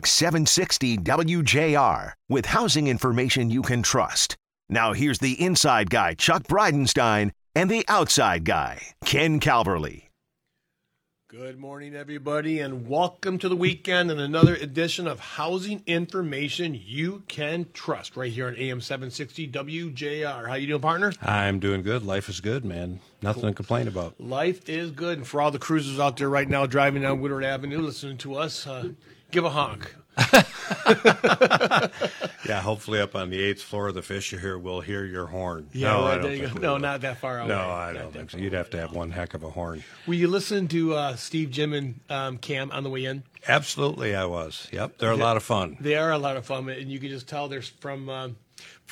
760 WJR with housing information you can trust. Now here's the inside guy, Chuck Breidenstein, and the outside guy, Ken Calverley. Good morning, everybody, and welcome to the weekend and another edition of Housing Information You Can Trust right here on AM 760 WJR. How you doing, partner? I'm doing good. Life is good, man. Nothing to complain about. Life is good, and for all the cruisers out there right now driving down Woodward Avenue listening to us, uh, give a honk. yeah, hopefully up on the eighth floor of the Fisher here, we'll hear your horn. Yeah, no, right, I don't there you think go. No, not that far away. No, I don't think so. You'd have to have one heck of a horn. Will you listen to uh, Steve, Jim, and um, Cam on the way in? Absolutely, I was. Yep, they're a lot of fun. They are a lot of fun, and you can just tell they're from. Um,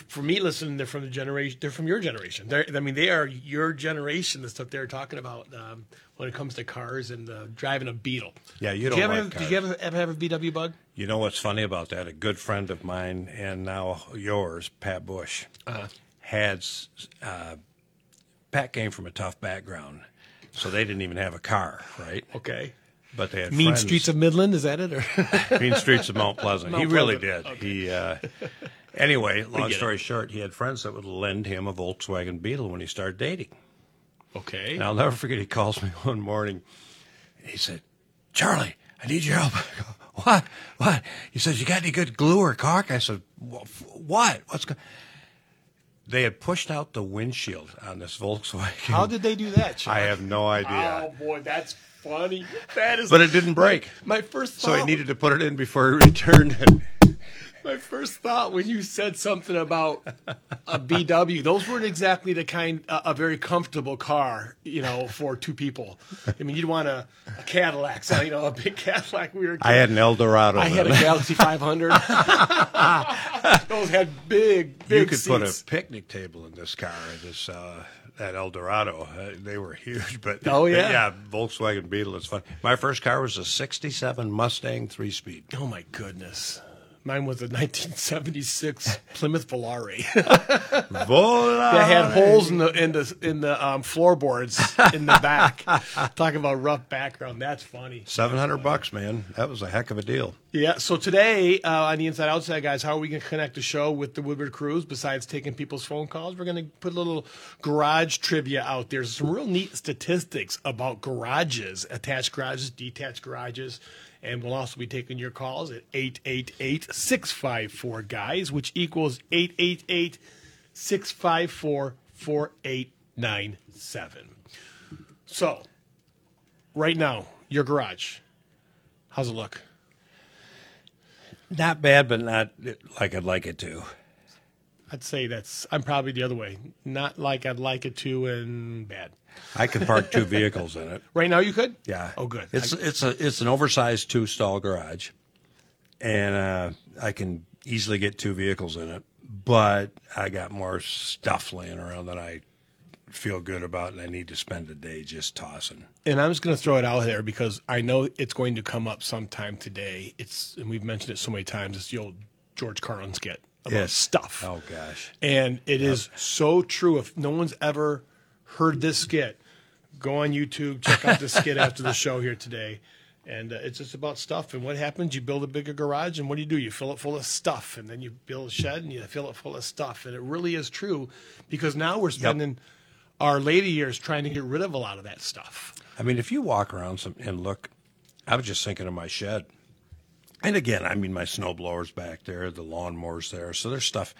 for me, listening, they're from the generation. They're from your generation. They're, I mean, they are your generation. The stuff they're talking about um, when it comes to cars and uh, driving a Beetle. Yeah, you Did don't you ever like have, cars. Did you ever, ever have a VW Bug? You know what's funny about that? A good friend of mine and now yours, Pat Bush, Uh-huh. had uh, Pat came from a tough background, so they didn't even have a car, right? Okay. But they had Mean friends. Streets of Midland, is that it? Or Mean Streets of Mount Pleasant. Mount he really Pleasant. did. He uh, anyway. Long get story short, he had friends that would lend him a Volkswagen Beetle when he started dating. Okay. And I'll never forget. He calls me one morning. He said, "Charlie, I need your help." I go, what? What? He says, "You got any good glue or caulk?" I said, "Wha- "What? What's going?" They had pushed out the windshield on this Volkswagen. How did they do that? Sean? I have no idea. Oh boy, that's funny. That is. But it didn't break. my first thought. So he needed to put it in before he returned it. My first thought when you said something about a VW, those weren't exactly the kind a, a very comfortable car, you know, for two people. I mean, you'd want a, a Cadillac, so, you know, a big Cadillac. We were. I had an Eldorado. I had a. Galaxy 500. those had big, big you could put a picnic table in this car, this uh, that Eldorado. Uh, they were huge, but Oh, but yeah. yeah, Volkswagen Beetle. It's fun. My first car was a '67 Mustang three speed. Oh my goodness. Mine was a 1976 Plymouth Volare. Vola. that had holes in the in the in the um, floorboards in the back. Talking about rough background, that's funny. Seven hundred bucks, man. That was a heck of a deal. Yeah. So today uh, on the Inside Outside guys, how are we going to connect the show with the Woodward Cruise? Besides taking people's phone calls, we're going to put a little garage trivia out there. Some real neat statistics about garages, attached garages, detached garages. And we'll also be taking your calls at 888 654 guys, which equals 888 654 4897. So, right now, your garage, how's it look? Not bad, but not like I'd like it to. I'd say that's I'm probably the other way. Not like I'd like it to and bad. I could park two vehicles in it. Right now you could? Yeah. Oh good. It's I- it's a it's an oversized two stall garage, and uh, I can easily get two vehicles in it. But I got more stuff laying around that I feel good about, and I need to spend a day just tossing. and I'm just going to throw it out there because I know it's going to come up sometime today. It's and we've mentioned it so many times. It's the old George Carlin skit about Yes. stuff. Oh gosh. And it is so true. If no one's ever heard this skit, go on YouTube, check out the skit after the show here today. And uh, it's just about stuff. And what happens? You build a bigger garage, and what do you do? You fill it full of stuff, and then you build a shed, and you fill it full of stuff. And it really is true because now we're spending our later years trying to get rid of a lot of that stuff. I mean, if you walk around some and look, I was just thinking of my shed. And again, I mean, my snowblower's back there, the lawnmower's there, so there's stuff.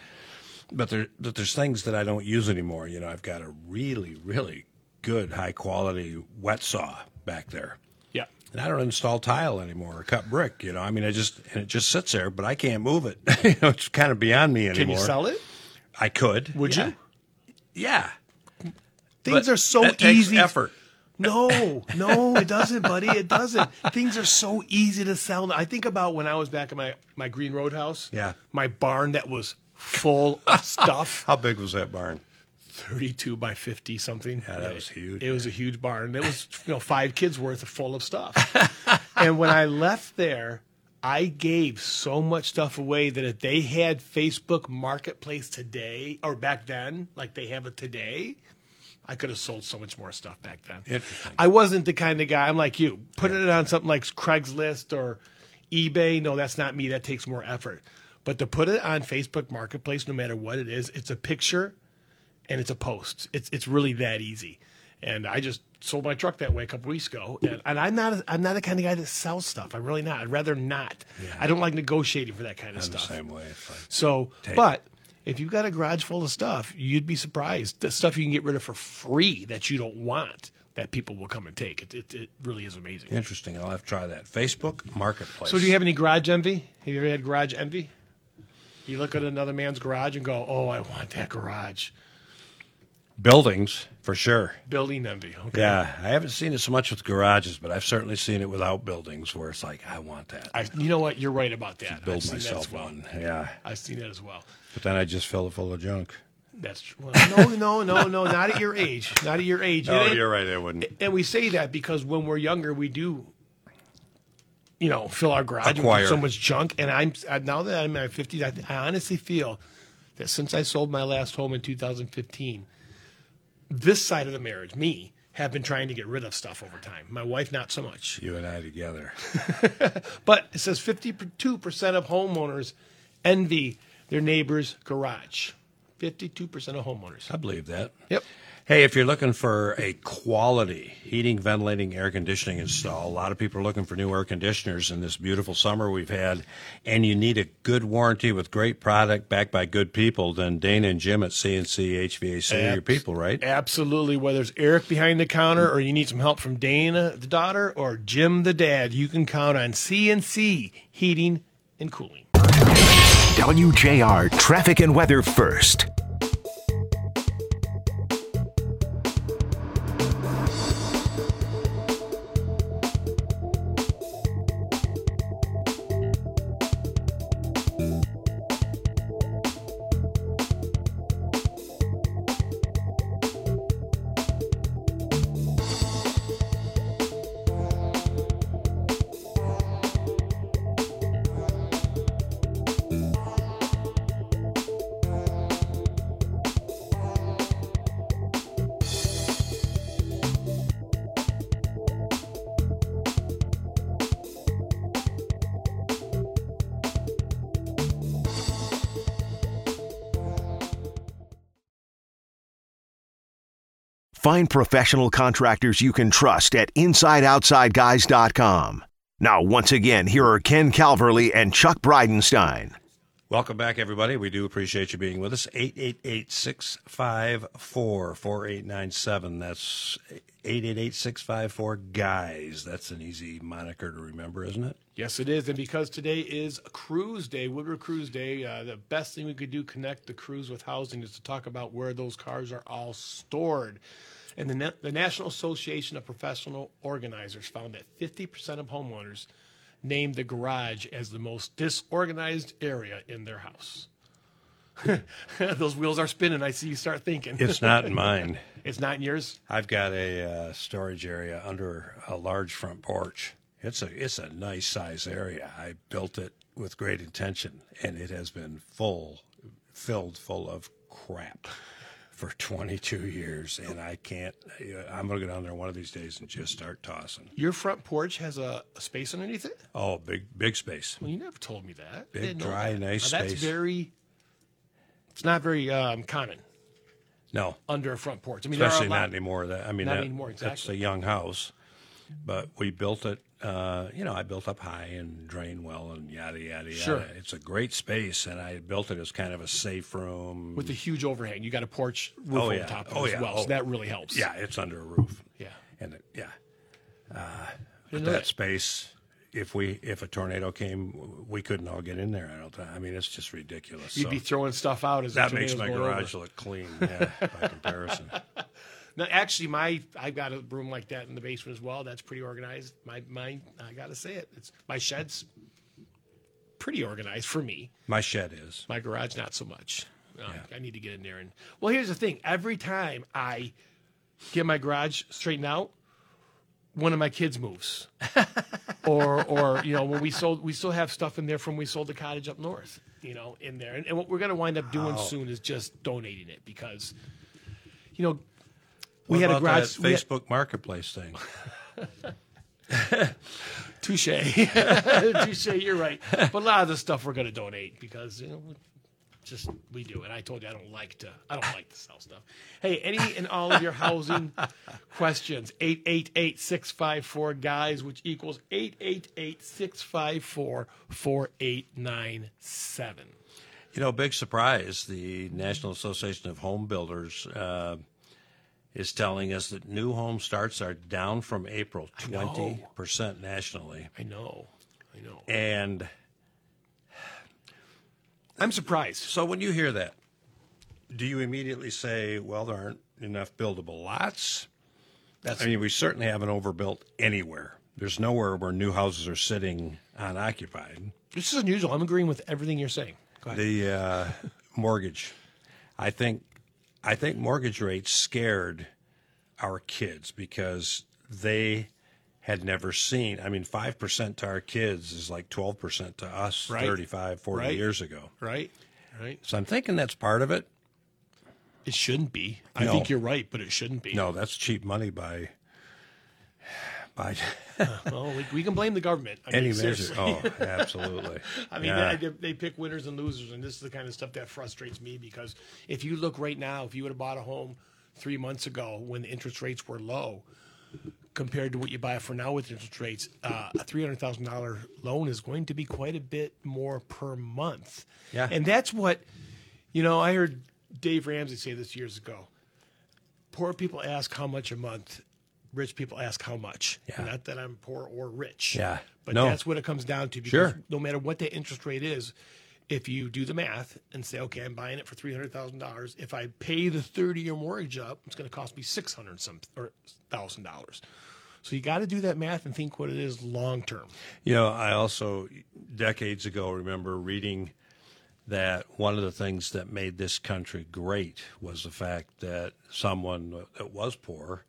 But there, but there's things that I don't use anymore. You know, I've got a really, really good, high quality wet saw back there, Yeah. and I don't install tile anymore or cut brick. You know, I mean, I just and it just sits there, but I can't move it. you know, it's kind of beyond me anymore. Can you sell it? I could. Would yeah. you? Yeah. Things But are so easy. effort. No, no, it doesn't, buddy. It doesn't. Things are so easy to sell. I think about when I was back at my, my Green Road house. Yeah. My barn that was full of stuff. How big was that barn? 32 by 50 something. Yeah, that was huge. It was a huge barn. It was, you know, five kids worth of full of stuff. and when I left there, I gave so much stuff away that if they had Facebook Marketplace today or back then, like they have it today, I could have sold so much more stuff back then. Interesting. I wasn't the kind of guy. I'm like you. Put it on something like Craigslist or eBay, no, that's not me. That takes more effort. But to put it on Facebook Marketplace, no matter what it is, it's a picture and it's a post. It's it's really that easy. And I just sold my truck that way a couple weeks ago. And, and I'm not a, I'm not the kind of guy that sells stuff. I'm really not. I'd rather not. I don't like negotiating for that kind of I'm the stuff. same way. Like, So, but if you've got a garage full of stuff, you'd be surprised the stuff you can get rid of for free that you don't want that people will come and take. It, it, it really is amazing. interesting. I'll have to try that. Facebook Marketplace. So, do you have any garage envy? Have you ever had garage envy? You look at another man's garage and go, "Oh, I want that garage." buildings for sure? Building envy. Okay. Yeah, I haven't seen it so much with garages, but I've certainly seen it without buildings where it's like I want that. I, you know what? You're right about that. I've build seen that myself well. one. Yeah, I've seen that as well. but then I just fill it full of junk. That's true. Well, no, no, no, no. Not at your age. Not at your age. Oh, It ain't- right. I wouldn't. and we say that because when we're younger, we do, you know, fill our garage Acquire. with so much junk. And I'm uh, now that I'm in my 50s, I, I honestly feel that since I sold my last home in 2015, this side of the marriage, me, have been trying to get rid of stuff over time. My wife, not so much. You and I together. But it says 52% of homeowners envy their neighbor's garage. 52% of homeowners. I believe that. Yep. Hey, if you're looking for a quality heating, ventilating, air conditioning install, a lot of people are looking for new air conditioners in this beautiful summer we've had, and you need a good warranty with great product backed by good people, then Dana and Jim at CNC HVAC are your people, right? Absolutely. Whether it's Eric behind the counter or you need some help from Dana, the daughter, or Jim, the dad, you can count on CNC Heating and Cooling. WJR Traffic and Weather First. Find professional contractors you can trust at InsideOutsideGuys.com. Now, once again, here are Ken Calverley and Chuck Breidenstein. Welcome back, everybody. We do appreciate you being with us. 888 654 4897. That's 888 654 Guys. That's an easy moniker to remember, isn't it? Yes, it is. And because today is Cruise Day, Woodward Cruise Day, uh, the best thing we could do connect the cruise with housing is to talk about where those cars are all stored. And the, Na- the National Association of Professional Organizers found that 50% of homeowners named the garage as the most disorganized area in their house. those wheels are spinning. I see you start thinking. It's not in mine. it's not in yours? I've got a uh, storage area under a large front porch. It's a it's a nice size area. I built it with great intention, and it has been full, filled full of crap for 22 years, and I can't. I'm gonna go down there one of these days and just start tossing. Your front porch has a, a space underneath it? Oh, big big space. Well, you never told me that. Big, dry, that. nice Now, That's space. very. It's not very um, common No, under a front porch. I mean, especially there are a not anymore. That I mean, Not that, anymore, That's exactly. a young house, but we built it. Uh, you know, I built up high and drain well and yada yada yada. Sure. It's a great space, and I built it as kind of a safe room. with a huge overhang. You got a porch roof Oh, over yeah. top of Oh, it as yeah. well, Oh. so that really helps. yeah, it's under a roof. yeah. and it, yeah, uh, but that that. space. If we if a tornado came, we couldn't all get in there. I don't. think. I mean, it's just ridiculous. You'd So be throwing stuff out as the that makes my garage over. look clean. Yeah, by comparison. Actually, my I've got a room like that in the basement as well. That's pretty organized. My mine, I got to say it. It's my shed's pretty organized for me. My shed is. My garage, not so much. Uh, I need to get in there and. Well, here's the thing. Every time I get my garage straightened out, one of my kids moves, or or you know when we sold, we still have stuff in there from when we sold the cottage up north. You know, in there, and, and what we're going to wind up doing soon is just donating it because, you know, we had a garage. that we had- Facebook Marketplace thing. Touche. Touche, you're right. But a lot of the stuff we're going to donate because, you know, just we do. And I told you I don't like to I don't like to sell stuff. Hey, any and all of your housing questions, 888-654 guys, which equals 888-654-4897. You know, big surprise. The National Association of Home Builders uh, is telling us that new home starts are down from April twenty percent nationally, I know. I know. and I'm surprised. so when you hear that, do you immediately say, "Well, there aren't enough buildable lots"? That's I mean, we certainly haven't overbuilt anywhere. There's nowhere where new houses are sitting unoccupied. this is unusual. I'm agreeing with everything you're saying. Go ahead. The uh, mortgage, I think, I think mortgage rates scared our kids because they had never seen. I mean, five percent to our kids is like twelve percent to us Right. 35, 40 Right. years ago. right? Right. So I'm thinking that's part of it. It shouldn't be. I No. think you're right, but it shouldn't be. No, that's cheap money by by Well, we, we can blame the government. I any mean, measure. seriously. Oh, absolutely. I mean, Yeah. they, they pick winners and losers, and this is the kind of stuff that frustrates me because if you look right now, if you would have bought a home three months ago when the interest rates were low, compared to what you buy for now with interest rates, uh, a three hundred thousand dollar loan is going to be quite a bit more per month. Yeah. and that's what you know. I heard Dave Ramsey say this years ago. Poor people ask how much a month. Rich people ask how much. Yeah. Not that I'm poor or rich. Yeah. But No. that's what it comes down to. Because Sure. no matter what the interest rate is, if you do the math and say, okay, I'm buying it for three hundred thousand dollars, if I pay the thirty year mortgage up, it's going to cost me six hundred some or thousand dollars. So you got to do that math and think what it is long term. You know, I also decades ago remember reading that one of the things that made this country great was the fact that someone that was poor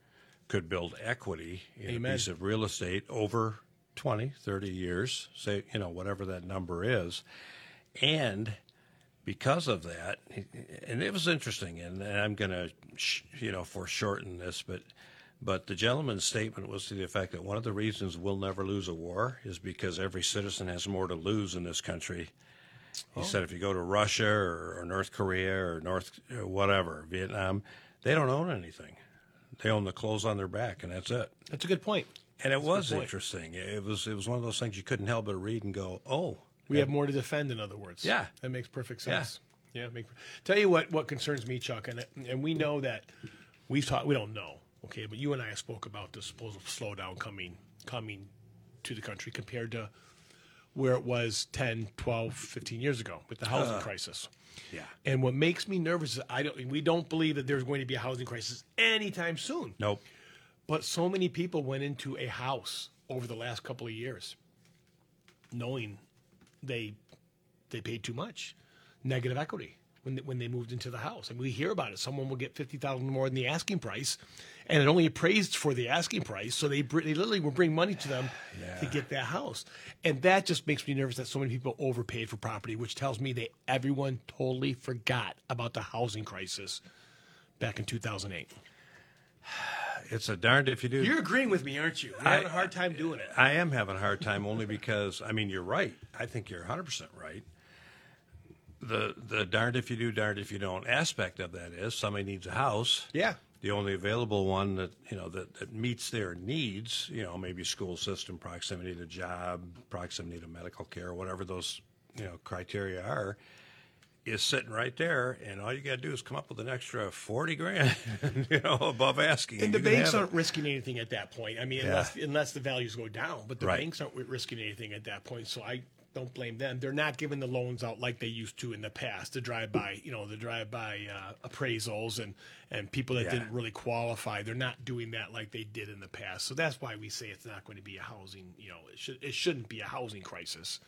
could build equity in Amen. a piece of real estate over 20, 30 years, say, you know, whatever that number is. And because of that, and it was interesting, and, and I'm going to, sh- you know, foreshorten this, but but the gentleman's statement was to the effect that one of the reasons we'll never lose a war is because every citizen has more to lose in this country. He oh. said if you go to Russia or, or North Korea or North or whatever Vietnam, they don't own anything. They own the clothes on their back, and that's it. That's a good point. And it was interesting. It was it was one of those things you couldn't help but read and go, oh, We have more to defend, in other words. Yeah. that makes perfect sense. Yeah, make, tell you what. What concerns me, Chuck, and and we know that we've talked. We don't know, okay, but you and I spoke about the supposed slowdown coming coming to the country compared to where it was 10, 12, 15 years ago with the housing uh. crisis. Yeah, And what makes me nervous is I don't. We don't believe that there's going to be a housing crisis anytime soon. nope, But so many people went into a house over the last couple of years, knowing they they paid too much, negative equity when they, when they moved into the house. And we hear about it. Someone will get fifty thousand more than the asking price, and it only appraised for the asking price. So they br- they literally will bring money to them to get that house, and that just makes me nervous that so many people overpaid for property, which tells me that everyone totally forgot about the housing crisis back in two thousand eight. it's a darned if you do. You're agreeing with me, aren't you? We're having a hard time doing it. I am having a hard time only because I mean you're right. I think you're 100 percent right. The the darned if you do, darned if you don't aspect of that is somebody needs a house. Yeah. The only available one that you know that, that meets their needs, you know, maybe school system, proximity to job, proximity to medical care, whatever those you know criteria are, is sitting right there, and all you got to do is come up with an extra forty grand, you know, above asking. And the banks aren't risking anything at that point. I mean, unless unless the values go down, but the Right. banks aren't risking anything at that point. So I don't blame them. They're not giving the loans out like they used to in the past. The drive by, you know, the drive by uh, appraisals and and people that Yeah. didn't really qualify. They're not doing that like they did in the past. So that's why we say it's not going to be a housing. You know, it should it shouldn't be a housing crisis.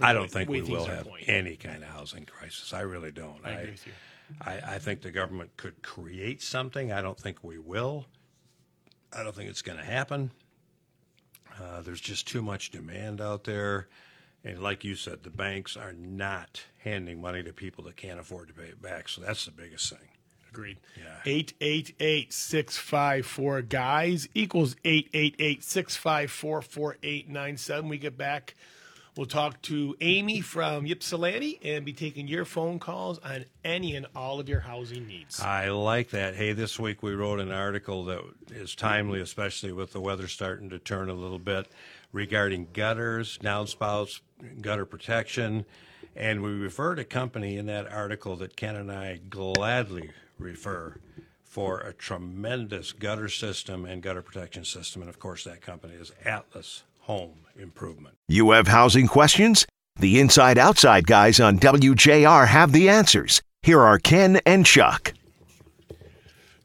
I don't way- think way we will have going. any kind of housing crisis. I really don't. I agree with you. I, I think the government could create something. I don't think we will. I don't think it's going to happen. Uh, there's just too much demand out there. And like you said, the banks are not handing money to people that can't afford to pay it back. So that's the biggest thing. Agreed. Yeah. 888 654 guys equals 888 654 4897. We get back. We'll talk to Amy from Ypsilanti and be taking your phone calls on any and all of your housing needs. I like that. Hey, this week we wrote an article that is timely, especially with the weather starting to turn a little bit, regarding gutters, downspouts, gutter protection. And we referred a company in that article that Ken and I gladly refer for a tremendous gutter system and gutter protection system. And of course, that company is Atlas Home Improvement. You have housing questions? The Inside Outside guys on WJR have the answers. Here are Ken and Chuck.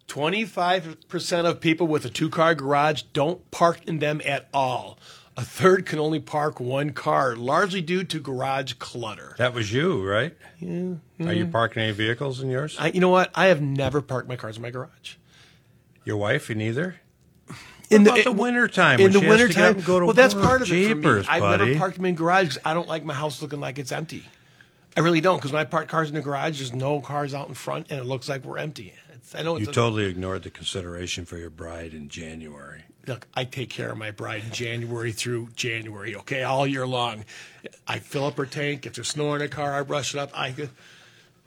25% of people with a two car garage don't park in them at all. A third can only park one car, largely due to garage clutter. That was you, right? Yeah. Are you parking any vehicles in yours? I, you know what? I have never parked my cars in my garage. Your wife, you neither? In about the wintertime, In the wintertime, go to well, that's part of it. Jeepers. I've buddy. never parked them in garage because I don't like my house looking like it's empty. I really don't because when I park cars in the garage, there's no cars out in front, and it looks like we're empty. I know You totally ignored the consideration for your bride in January. look, I take care of my bride in January through January, okay, all year long. I fill up her tank. If there's snow in her car, I brush it up. I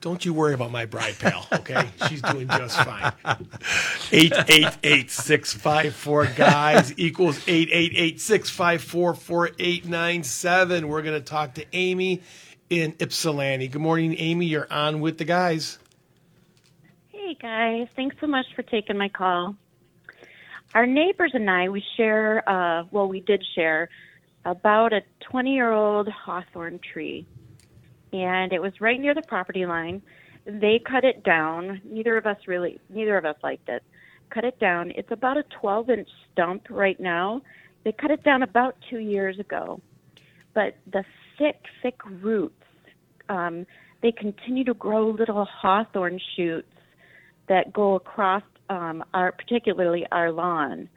don't you worry about my bride, pal, okay? She's doing just fine. 888 654 guys equals 888 654 4897. We're going to talk to Amy in Ypsilanti. Good morning, Amy. You're on with the guys. Hey guys, thanks so much for taking my call. Our neighbors and I, we share, uh, well, we did share about a 20 year old hawthorn tree. And it was right near the property line. They cut it down. Neither of us really, neither of us liked it. Cut it down. It's about a 12 inch stump right now. They cut it down about two years ago. But the thick, thick roots, um, they continue to grow little hawthorn shoots that go across um, our, particularly our lawn.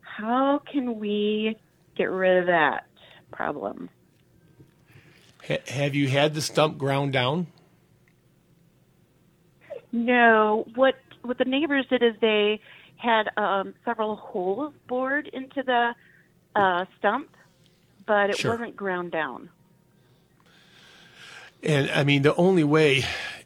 How can we get rid of that problem? Ha- have you had the stump ground down? No, what what the neighbors did is they had um, several holes bored into the uh, stump, but it Sure. wasn't ground down. And I mean, the only way,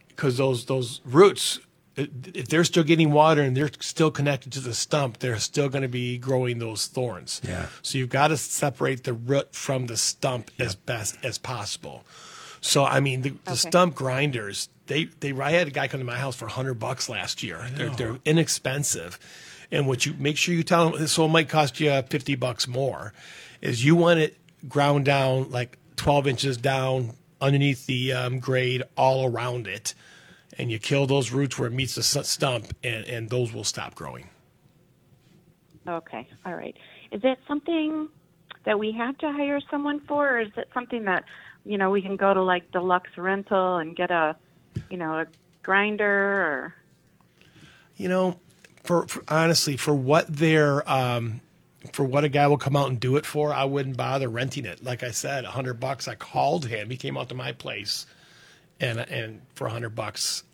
because those those roots, if they're still getting water and they're still connected to the stump, they're still going to be growing those thorns. Yeah. So you've got to separate the root from the stump as best as possible. So I mean, the, the stump grinders, they they I had a guy come to my house for hundred bucks last year. They're they're inexpensive, and what you make sure you tell them, so it might cost you fifty bucks more, is you want it ground down like twelve inches down underneath the um, grade all around it, and you kill those roots where it meets the stump, and and those will stop growing. Okay, all right. Is that something that we have to hire someone for, or is it something that you know we can go to like deluxe rental and get a you know a grinder or you know, for, for honestly, for what they're, um, for what a guy will come out and do it for, I wouldn't bother renting it. Like I said, a hundred bucks. I called him. He came out to my place, and and for a hundred bucks,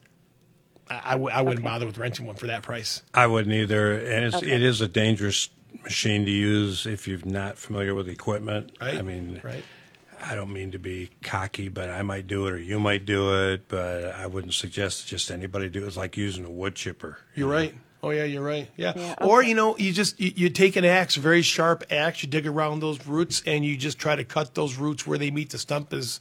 I, I, w- I wouldn't bother with renting one for that price. I wouldn't either, and it's, Okay. it is a dangerous machine to use if you're not familiar with the equipment. Right. I mean, right. I don't mean to be cocky, but I might do it or you might do it, but I wouldn't suggest just anybody do it. It's like using a wood chipper. You're right. Oh yeah, you're right. Yeah. Yeah, Or you know, you just you, you take an axe, a very sharp axe, you dig around those roots, and you just try to cut those roots where they meet the stump as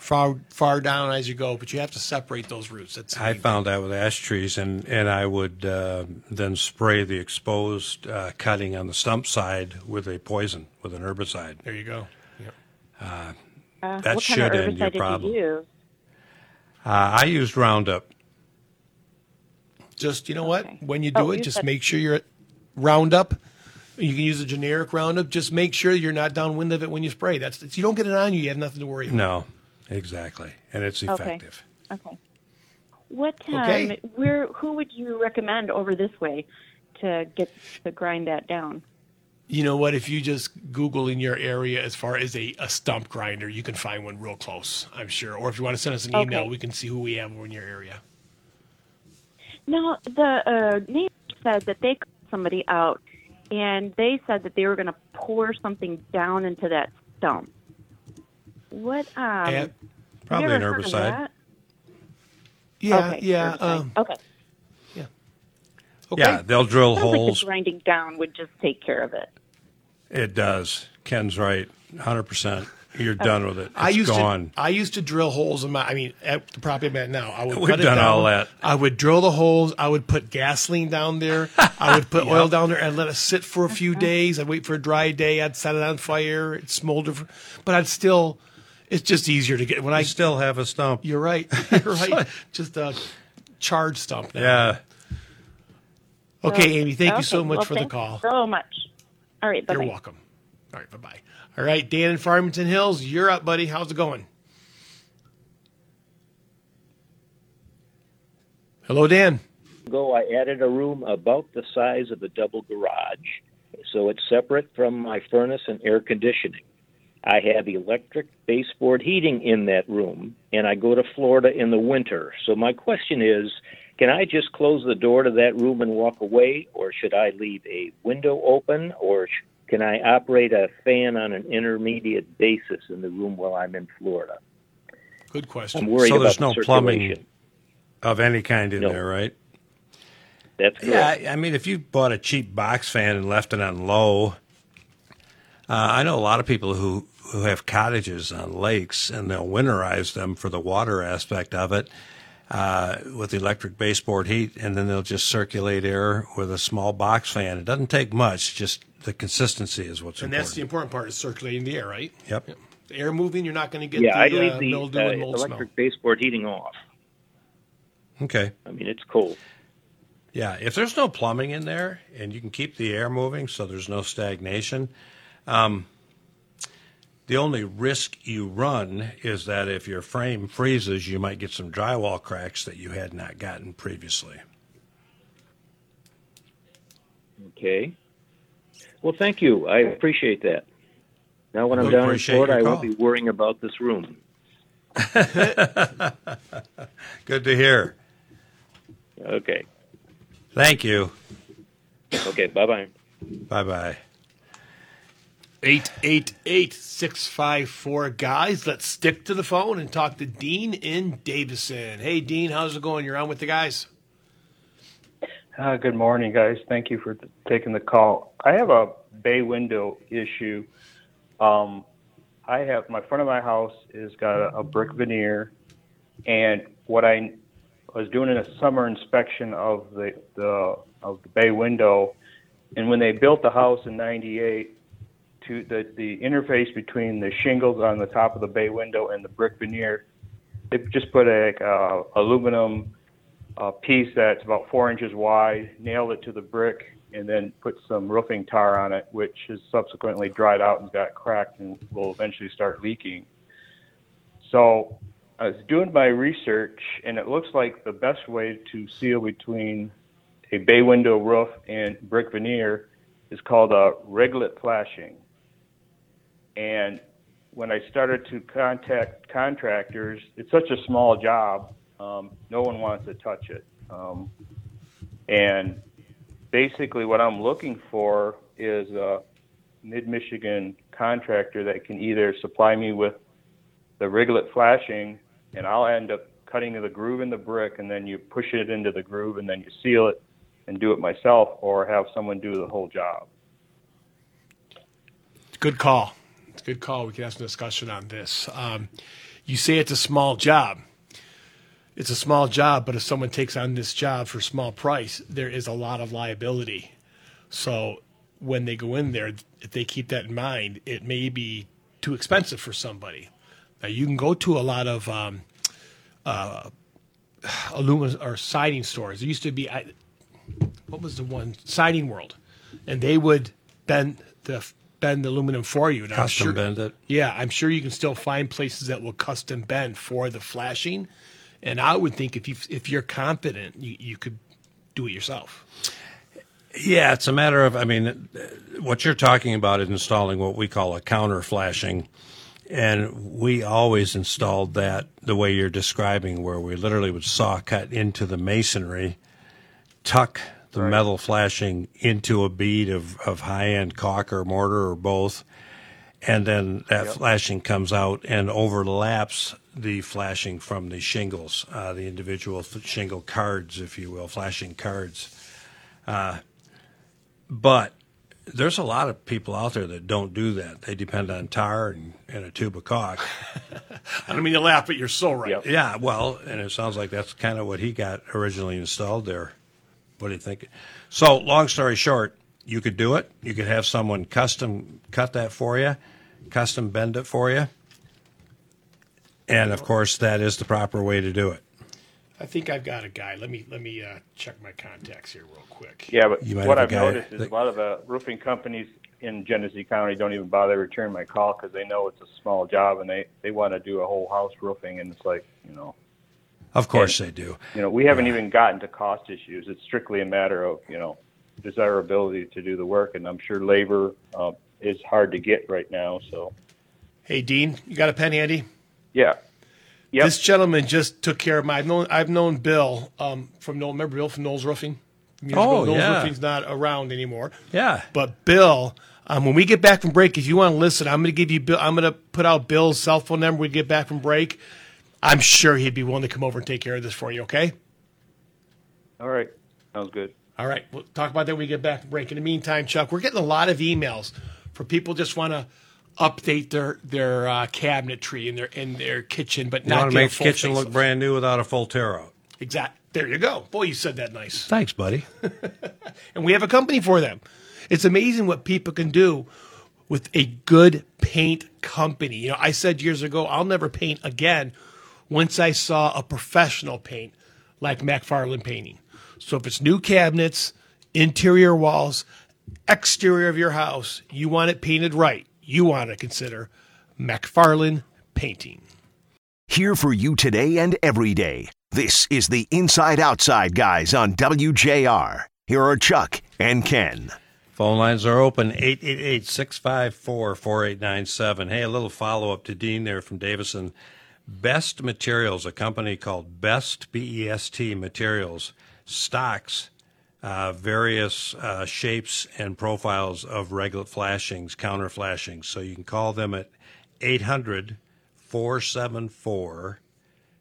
far far down as you go. But you have to separate those roots. That's I found that with ash trees, and, and I would uh, then spray the exposed uh, cutting on the stump side with a poison, with an herbicide. there you go. Yep. uh, That what kind should of end your problem. you use? Uh, I used Roundup. Just you know what? Okay. When you do Oh, it, you just said- make sure you're at Roundup. You can use a generic Roundup. Just make sure you're not downwind of it when you spray. That's if you don't get it on you, you have nothing to worry about. No, exactly, and it's effective. Okay. What um, Okay. where who would you recommend over this way to get to grind that down? You know what? If you just Google in your area as far as a, a stump grinder, you can find one real close. I'm sure. Or if you want to send us an email, we can see who we have in your area. No, the uh, neighbor said that they called somebody out, and they said that they were going to pour something down into that stump. What? Um, And- Probably an herbicide. that? Yeah, okay, yeah, herbicide. um, okay. okay. Yeah, they'll drill Sounds like holes. the grinding down would just take care of it. It does. Ken's right. 100%. You're done with it. It's I used gone. to I used to drill holes in my I mean at the property I'm at now. I would We've cut it done down. all that. I would drill the holes. I would put gasoline down there. I would put oil down there and let it sit for a few days. I'd wait for a dry day. I'd set it on fire. It smoldered, for, but I'd still. It's just easier to get when I. I still have a stump. You're right. You're right. just a charge stump. Now. Yeah. Okay, Amy. Thank you so much well, for the call. So much. All right. Bye. You're welcome. All right. Bye bye. All right, Dan in Farmington Hills. You're up, buddy. How's it going? Hello, Dan. ago, I added a room about the size of a double garage, so it's separate from my furnace and air conditioning. I have electric baseboard heating in that room, and I go to Florida in the winter. So my question is, can I just close the door to that room and walk away, or should I leave a window open, or can I operate a fan on an intermediate basis in the room while I'm in Florida? Good I'm question. worried So there's about no the plumbing. Of any kind in No. there, right? That's correct. Yeah, I mean, if you bought a cheap box fan and left it on low, uh, I know a lot of people who who have cottages on lakes and they'll winterize them for the water aspect of it uh, with electric baseboard heat, and then they'll just circulate air with a small box fan. It doesn't take much; just the consistency is what's important. and that's the important. important part is circulating the air, right? Yep. The air moving, you're not going to get Yeah, I the leave uh, the mildew uh, and mold electric baseboard heating off. Okay. I mean, it's cold. Yeah, if there's no plumbing in there and you can keep the air moving so there's no stagnation, um, the only risk you run is that if your frame freezes, you might get some drywall cracks that you had not gotten previously. Okay. Well, thank you. I appreciate that. Now, when I'm We down in Florida, I won't be worrying about this room. Good to hear. Okay. Thank you. Okay. Bye bye. Bye bye. 888-654 guys let's stick to the phone and talk to dean in davison hey dean how's it going you're on with the guys Uh, good morning, guys. Thank you for th- taking the call. I have a bay window issue. Um, I have my front of my house is got a, a brick veneer, and what I was doing in a summer inspection of the, the of the bay window, and when they built the house in '98, to the the interface between the shingles on the top of the bay window and the brick veneer, they just put a uh, aluminum a piece that's about four inches wide, nailed it to the brick, and then put some roofing tar on it, which has subsequently dried out and got cracked and will eventually start leaking. So I was doing my research, and it looks like the best way to seal between a bay window roof and brick veneer is called a reglet flashing. And when I started to contact contractors, it's such a small job, um, no one wants to touch it. Um, and basically, what I'm looking for is a mid Michigan contractor that can either supply me with the reglet flashing, and I'll end up cutting the groove in the brick, and then you push it into the groove, and then you seal it and do it myself, or have someone do the whole job. good call good call. We can have some discussion on this. Um, you say it's a small job. It's a small job but if someone takes on this job for a small price there is a lot of liability. So when they go in there if they keep that in mind it may be too expensive for somebody. Now you can go to a lot of um, uh, aluminum or siding stores. There used to be I, what was the one siding world. And they would bend the bend the aluminum for you and I'm Custom sure- bend it. yeah, I'm sure you can still find places that will custom bend for the flashing. And I would think if you if you're confident, you, you could do it yourself. Yeah, it's a matter of, I mean, what you're talking about is installing what we call a counter flashing. And we always installed that the way you're describing, where we literally would saw cut into the masonry tuck the metal flashing into a bead of, of high end caulk or mortar or both. And then that flashing comes out and overlaps the flashing from the shingles, uh, the individual f- shingle cards, if you will, flashing cards. Uh, but there's a lot of people out there that don't do that. They depend on tar and, and a tube of caulk. I don't mean to laugh, but you're so right. Yep. Yeah, well, and it sounds like that's kind of what he got originally installed there. What do you think? So, long story short, you could do it. You could have someone custom cut that for you, custom bend it for you. And of course, that is the proper way to do it. I think I've got a guy. Let me let me uh, check my contacts here real quick. Yeah, but You might what I've noticed is a lot of the roofing companies in Genesee County don't even bother returning my call because they know it's a small job and they they want to do a whole house roofing and it's like you know Of course, they do. you know we haven't even gotten to cost issues. It's strictly a matter of you know desirability to do the work, and I'm sure labor uh, is hard to get right now. So Hey, Dean, you got a pen handy? yeah, yep, This gentleman just took care of my. I've known I've known Bill um, from Knowles. Remember Bill from Knowles Roofing? Oh. Knowles yeah. Roofing's not around anymore. Yeah. But Bill, um, when we get back from break, if you want to listen, I'm going to give you Bill. I'm going to put out Bill's cell phone number. when We get back from break. I'm sure he'd be willing to come over and take care of this for you. Okay. all right, sounds good. All right, we'll talk about that when we get back from break. In the meantime, Chuck, we're getting a lot of emails for people just want to update their their uh, cabinetry in their in their kitchen, but You not want to get a make the full kitchen look brand new without a full tear out. Exact. There you go. Boy, you said that nice. Thanks, buddy. And we have a company for them. It's amazing what people can do with a good paint company. You know, I said years ago, I'll never paint again once I saw a professional paint like McFarland Painting. So if it's new cabinets, interior walls, exterior of your house, you want it painted right, you want to consider McFarland Painting. Here for you today and every day. This is the Inside Outside guys on WJR. Here are Chuck and Ken. Phone lines are open 888 654 4897. Hey, a little follow up to Dean there from Davison. Best Materials, a company called Best B E S T Materials, stocks uh, various uh, shapes and profiles of reglet flashings, counter flashings. So you can call them at 800 474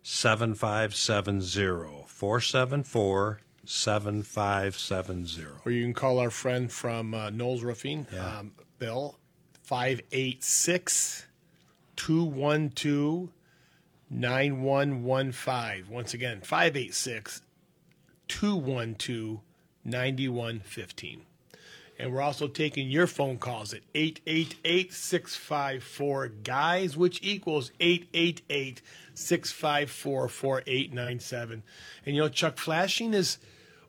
7570. 474 7570. or you can call our friend from uh, Knowles Roofing, um, Bill, 586 212 9115. Once again, 586 212 9115. And we're also taking your phone calls at 888 654 GUYS, which equals 888 654 4897. And you know, Chuck, flashing is,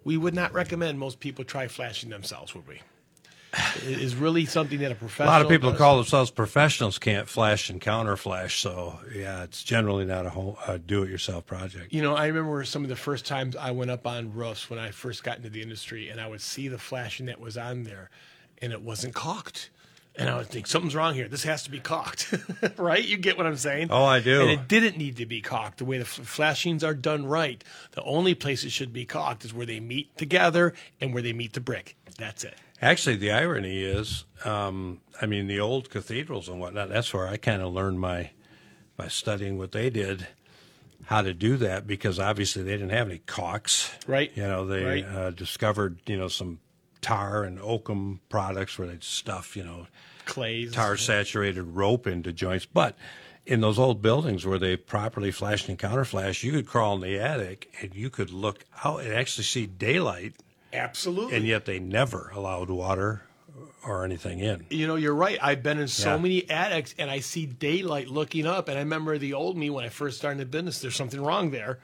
we would not recommend most people try flashing themselves, would we? It is really something that a professional. A lot of people does. call themselves professionals can't flash and counter flash, so yeah, it's generally not a, whole, a do-it-yourself project. You know, I remember some of the first times I went up on roofs when I first got into the industry, and I would see the flashing that was on there, and it wasn't caulked. And I would think something's wrong here. This has to be caulked, right? You get what I'm saying? Oh, I do. And it didn't need to be caulked. The way the f- flashings are done right, the only place it should be caulked is where they meet together and where they meet the brick. That's it. Actually, the irony is, um, I mean, the old cathedrals and whatnot. That's where I kind of learned my by studying what they did, how to do that because obviously they didn't have any caulks. Right. You know, they Right. uh, discovered you know some tar and oakum products where they'd stuff you know Clays. tar saturated rope into joints. But in those old buildings where they properly flashed and counterflashed, you could crawl in the attic and you could look out and actually see daylight, Absolutely. and yet they never allowed water or anything in. You know, you're right. I've been in so Yeah. many attics and I see daylight looking up. And I remember the old me when I first started the business, there's something wrong there.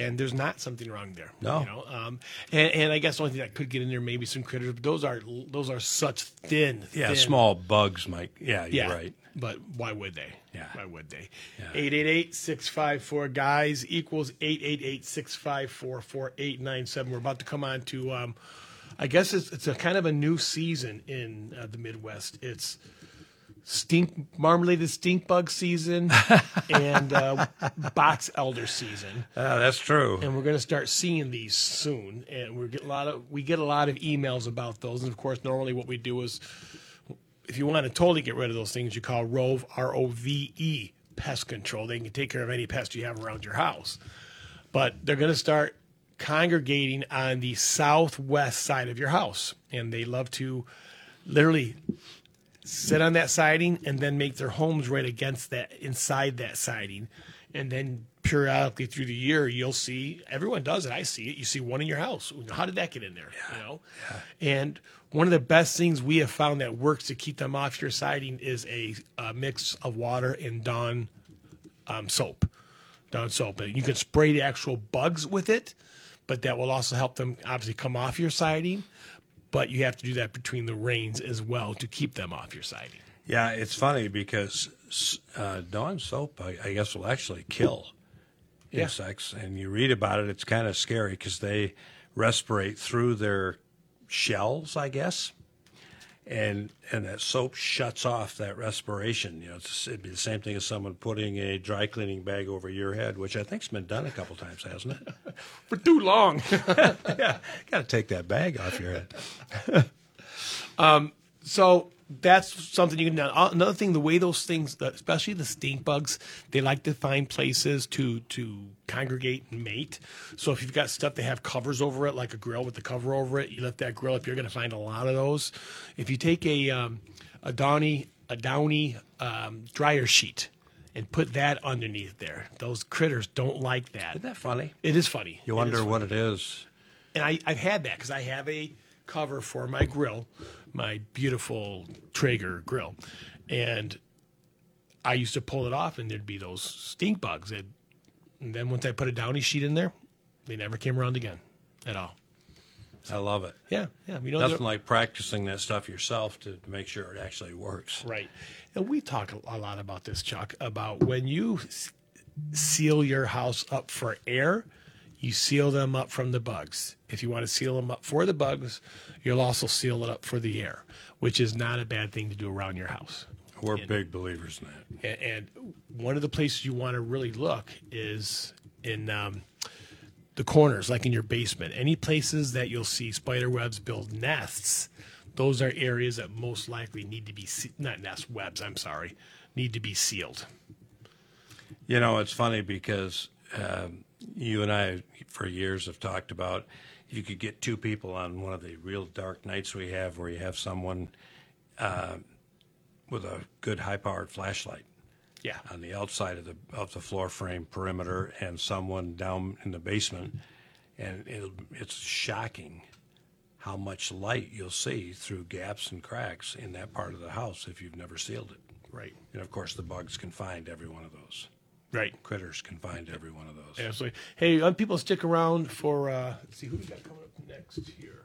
And there's not something wrong there. No. You know, um, and, and I guess the only thing that could get in there, maybe some critters, but those are those are such thin, Yeah, thin- small bugs might. Yeah, you're Yeah, right. But why would they? Yeah. Why would they? 888 654 guys equals 888 654 4897. We're about to come on to, um, I guess it's, it's a kind of a new season in uh, the Midwest. It's stink marmorated stink bug season and uh, box elder season. Uh, that's true. and we're going to start seeing these soon. And we get a lot of we get a lot of emails about those. And of course, normally what we do is, if you want to totally get rid of those things, you call Rove R O V E Pest Control. They can take care of any pest you have around your house. But they're going to start congregating on the southwest side of your house, and they love to literally sit on that siding and then make their homes right against that inside that siding. And then periodically through the year you'll see everyone does it i see it you see one in your house. How did that get in there you know? And one of the best things we have found that works to keep them off your siding is a, a mix of water and dawn um, soap dawn soap you can spray the actual bugs with it but that will also help them obviously come off your siding but you have to do that between the rains as well to keep them off your siding. Yeah, it's funny because uh, Dawn soap, I, I, guess, will actually kill Yeah. insects. And you read about it, it's kind of scary because they respirate through their shells, I guess. And and that soap shuts off that respiration. You know, it's, it'd be the same thing as someone putting a dry cleaning bag over your head, which I think's been done a couple times, hasn't it? For too long. yeah, got to take that bag off your head. Um, so that's something you can do. Another thing, the way those things, especially the stink bugs, they like to find places to to congregate and mate. So if you've got stuff that have covers over it, like a grill with the cover over it, you lift that grill up, you're going to find a lot of those. If you take a um, a downy a downy um, dryer sheet and put that underneath there, those critters don't like that. Isn't that funny? It is funny. You It wonder what it is. and I, I've had that because I have a cover for my grill, my beautiful Traeger grill, and I used to pull it off, and there'd be those stink bugs. That, and then once I put a downy sheet in there, they never came around again, at all. I love it. Yeah, yeah. We know Nothing like practicing that stuff yourself to make sure it actually works. Right. And we talk a- a lot about this, Chuck, about when you s- seal your house up for air, you seal them up from the bugs. If you want to seal them up for the bugs, you'll also seal it up for the air, which is not a bad thing to do around your house. We're big believers in that. A- And one of the places you want to really look is in um, the corners, like in your basement. Any places that you'll see spider webs build nests, those are areas that most likely need to be se- not nest webs. I'm sorry, need to be sealed. You know, it's funny because um, you and I, for years, have talked about you could get two people on one of the real dark nights we have where you have someone uh, with a good high powered flashlight Yeah, on the outside of the of the floor frame perimeter and someone down in the basement, and it's shocking how much light you'll see through gaps and cracks in that part of the house if you've never sealed it. right, And of course, the bugs can find every one of those. Right. Critters can find every one of those. Absolutely. Hey, um, people, stick around for. Uh, let's see who we got coming up next here.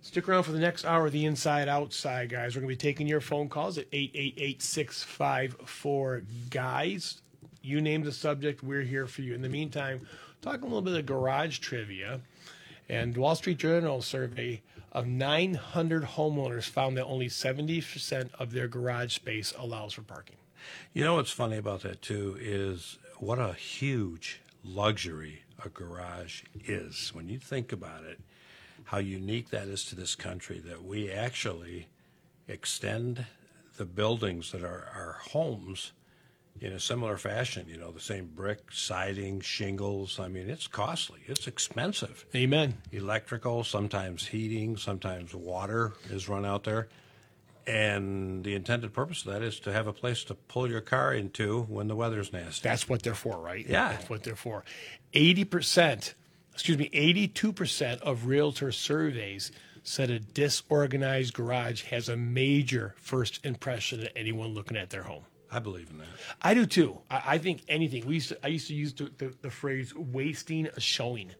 Stick around for the next hour of the Inside Outside, guys. We're going to be taking your phone calls at 888 654 Guys. You name the subject, we're here for you. In the meantime, talking a little bit of garage trivia. And Wall Street Journal survey of 900 homeowners found that only 70% of their garage space allows for parking. You know what's funny about that too is what a huge luxury a garage is. When you think about it, how unique that is to this country that we actually extend the buildings that are our homes in a similar fashion. You know, the same brick, siding, shingles. I mean, it's costly. It's expensive. Amen. electrical, sometimes heating, sometimes water is run out there. And the intended purpose of that is to have a place to pull your car into when the weather's nasty. That's what they're for, right? Yeah. That's what they're for. 80%, excuse me, 82% of realtor surveys said a disorganized garage has a major first impression to anyone looking at their home. I believe in that. I do too. I, I think anything. We used to, I used to use the, the, the phrase wasting a showing.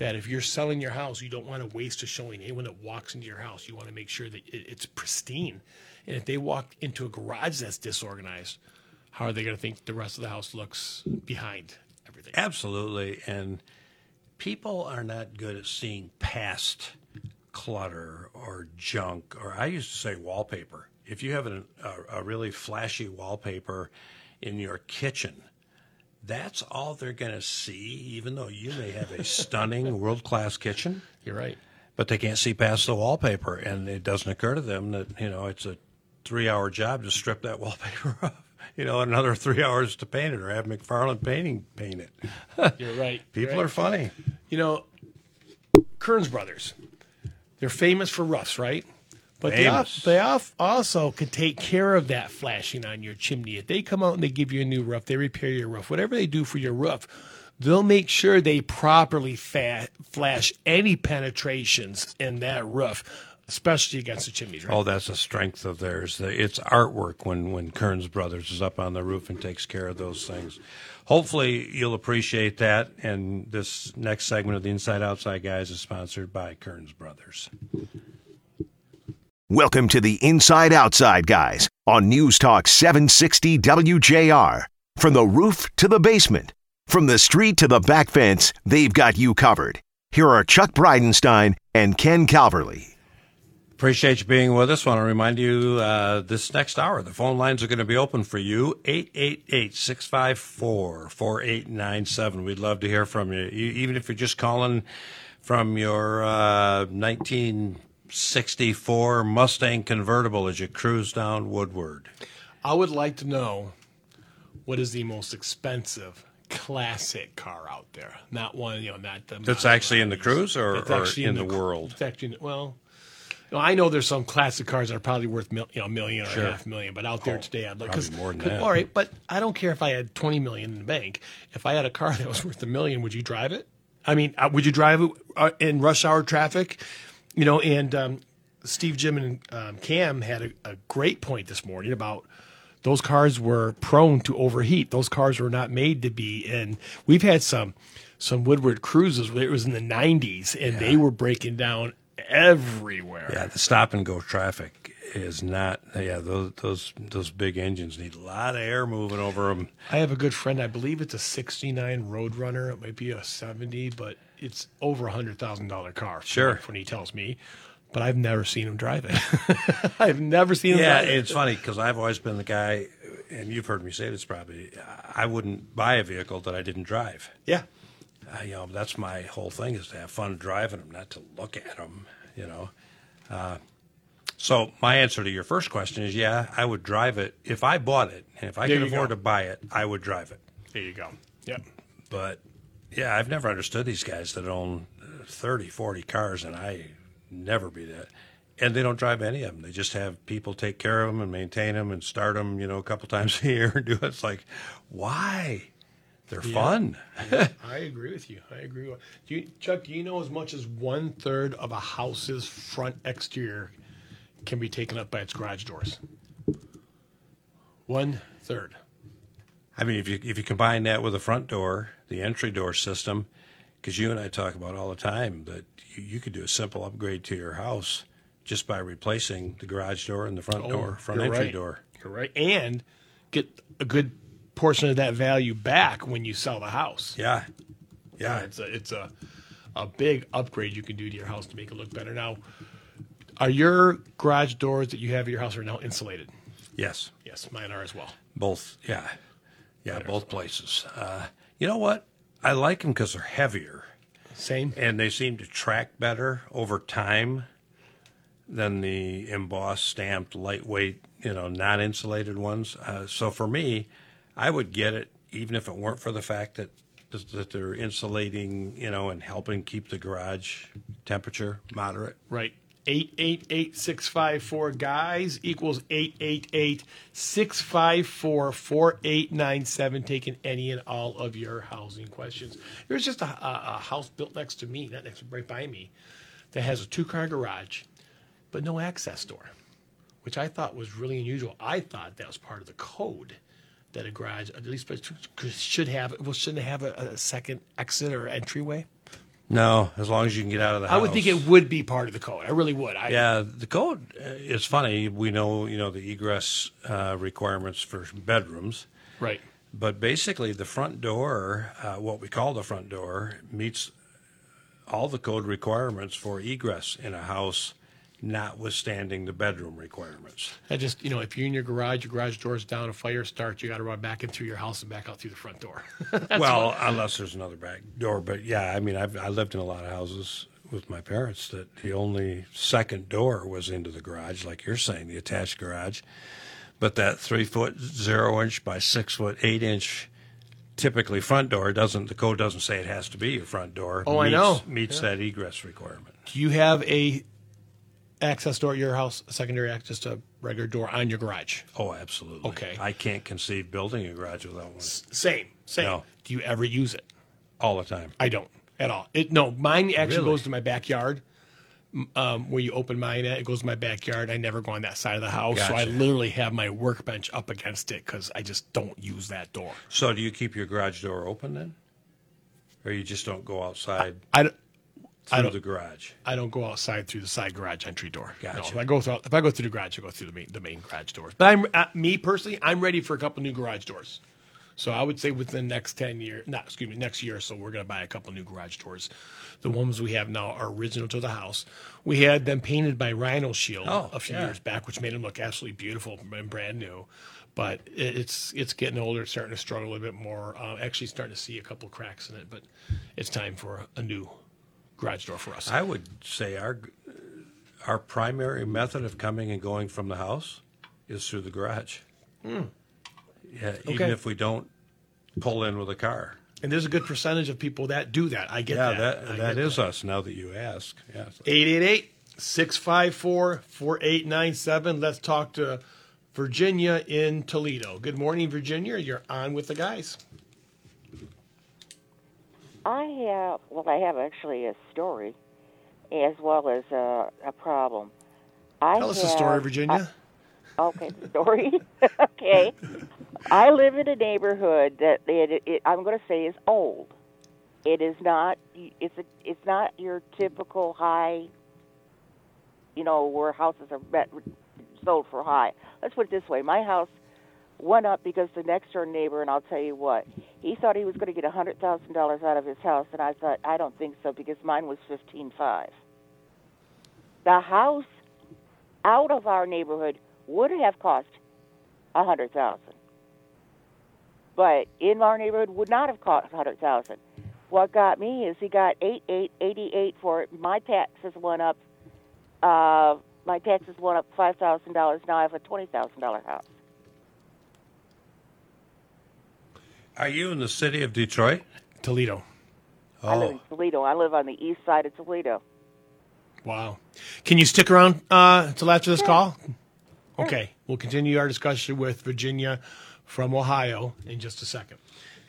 That if you're selling your house, you don't want to waste a showing. Anyone that walks into your house, you want to make sure that it, it's pristine. And if they walk into a garage that's disorganized, how are they going to think the rest of the house looks behind everything? Absolutely. And people are not good at seeing past clutter or junk, or I used to say wallpaper. if you have an, a, a really flashy wallpaper in your kitchen, that's all they're going to see, even though you may have a stunning world class kitchen. You're right. But they can't see past the wallpaper, and it doesn't occur to them that you know it's a three-hour job to strip that wallpaper off. You know, another three hours to paint it, or have McFarland painting paint it. You're right. People You're are funny. You know, Kearns Brothers, they're famous for roofs, right? But they, al- they also can take care of that flashing on your chimney. If they come out and they give you a new roof, they repair your roof, whatever they do for your roof, they'll make sure they properly fa- flash any penetrations in that roof, especially against the chimneys. Right? Oh, that's a strength of theirs. It's artwork when when Kearns Brothers is up on the roof and takes care of those things. Hopefully, you'll appreciate that. And this next segment of the Inside Outside Guys is sponsored by Kearns Brothers. Welcome to the Inside Outside Guys on News Talk 760 WJR. From the roof to the basement, from the street to the back fence, they've got you covered. Here are Chuck Breidenstein and Ken Calverley. Appreciate you being with us. Want to remind you uh, this next hour, the phone lines are going to be open for you 888 654 4897. We'd love to hear from you. Even if you're just calling from your uh, 1964 Mustang convertible as you cruise down Woodward. I would like to know what is the most expensive classic car out there. Not one, you know, not the. That's actually in the cruise or, or actually in the, cr- world? It's actually well. you know, I know there's some classic cars that are probably worth mil, you know, a million or Sure. a half million, but out there Oh, today, I'd like cause, more than 'cause- that. All right, but I don't care if I had 20 million in the bank. If I had a car that was worth a million, would you drive it? I mean, uh, would you drive it uh, in rush hour traffic? You know, and um, Steve, Jim, and um, Cam had a, a great point this morning about those cars were prone to overheat. Those cars were not made to be. And we've had some some Woodward cruises where it was in the 90s, and they were breaking down everywhere. Yeah, the stop and go traffic is not. Yeah, those those those big engines need a lot of air moving over them. I have a good friend. I believe it's a '69 Roadrunner. It might be a '70, but it's over a hundred thousand dollar car. Sure. when he tells me, but I've never seen him drive it. I've never seen him. Yeah, drive it. it's funny because I've always been the guy, and you've heard me say this probably. I wouldn't buy a vehicle that I didn't drive. yeah. Uh, you know, that's my whole thing is to have fun driving them, not to look at them. You know. Uh, so my answer to your first question is, yeah, I would drive it if I bought it, and if I There could afford go. to buy it, I would drive it. There you go. Yep. But yeah, I've never understood these guys that own uh, 30, 40 cars, and I never be that. And they don't drive any of them. They just have people take care of them and maintain them and start them, you know, a couple times a year and do it. It's like, why? They're fun. I agree with you. I agree. With, do you, Chuck? Do you know as much as one third of a house's front exterior can be taken up by its garage doors? One third. I mean, if you if you combine that with the front door, the entry door system, because you and I talk about all the time that you, you could do a simple upgrade to your house just by replacing the garage door and the front oh, door, front Oh, entry right. door. You're right, and get a good portion of that value back when you sell the house. Yeah, yeah. it's a it's a a big upgrade you can do to your house to make it look better. Now, are your garage doors that you have at your house are now insulated? Yes. Yes, mine are as well. Both, yeah, yeah, both places. Uh, you know what? I like them because they're heavier Same. and they seem to track better over time than the embossed, stamped, lightweight, you know, non-insulated ones. Uh, so for me, I would get it even if it weren't for the fact that that they're insulating, you know, and helping keep the garage temperature moderate. Right. 888-654 guys equals 888-654-4897 taking any and all of your housing questions. There's just a, a, a house built next to me, not next right by me, that has a two-car garage but no access door, which I thought was really unusual. I thought that was part of the code that a garage at least should have well shouldn't have a, a second exit or entryway. No, as long as you can get out of the house. I would think it would be part of the code. I really would. I, Yeah, the code is funny. We know, you know, the egress uh, requirements for bedrooms, Right. but basically the front door, uh, what we call the front door, meets all the code requirements for egress in a house notwithstanding the bedroom requirements. I just, you know, if you're in your garage, your garage door's down, a fire starts, you got to run back in through your house and back out through the front door. well, unless there's another back door, but yeah, I mean, I've I lived in a lot of houses with my parents that the only second door was into the garage, like you're saying, the attached garage. But that three foot zero inch by six foot eight inch typically front door doesn't the code doesn't say it has to be your front door. Oh, I meets, know. Meets that egress requirement. Do you have a access door at your house, a secondary access, just a regular door on your garage? Oh, absolutely. Okay. I can't conceive building a garage without one Same, same. No. Do you ever use it? all the time. I don't at all. It no, mine actually Really? goes to my backyard. Um, where you open mine at, it goes to my backyard. I never go on that side of the house, so I Gotcha. literally have my workbench up against it because I just don't use that door. So, do you keep your garage door open then, or you just don't go outside I, don't- I through don't. the garage? I don't go outside through the side garage entry door. No, Gotcha. if I go through, if I go through the garage, I go through the main, the main garage doors. But I'm uh, me personally, I'm ready for a couple new garage doors. So I would say within the next ten years, not excuse me, next year or so, we're going to buy a couple new garage doors. The ones we have now are original to the house. We had them painted by Rhino Shield Oh, a few yeah. years back, which made them look absolutely beautiful and brand new. But it- it's it's getting older, it's starting to struggle a little bit more. Uh, actually, starting to see a couple cracks in it, but it's time for a new garage door for us. I would say our our primary method of coming and going from the house is through the garage. Hmm. Yeah, even Okay. if we don't pull in with a car. And there's a good percentage of people that do that. I get Yeah, that. that that get is us. Now that you ask, yeah. 888 654 4897. Let's talk to Virginia in Toledo. Good morning, Virginia. You're on with the guys. I have, well, I have actually a story as well as a, a problem. I Tell us have- story, Virginia. I- okay, story. okay. I live in a neighborhood that it, it, I'm going to say is old. It is not. It's a, It's not your typical high. You know where houses are met, sold for high. Let's put it this way: my house went up because the next door neighbor, and I'll tell you what, he thought he was going to get a hundred thousand dollars out of his house, and I thought I don't think so because mine was fifteen five. The house out of our neighborhood would have cost a hundred thousand, but in our neighborhood would not have cost a hundred thousand. What got me is he got eight eight eighty eight for it. My taxes went up. Uh, my taxes went up five thousand dollars. Now I have a twenty thousand dollar house. Are you in the city of Detroit? Toledo. I live Oh, in Toledo. I live on the east side of Toledo. Wow. Can you stick around uh, until after this call? Okay. We'll continue our discussion with Virginia from Ohio in just a second.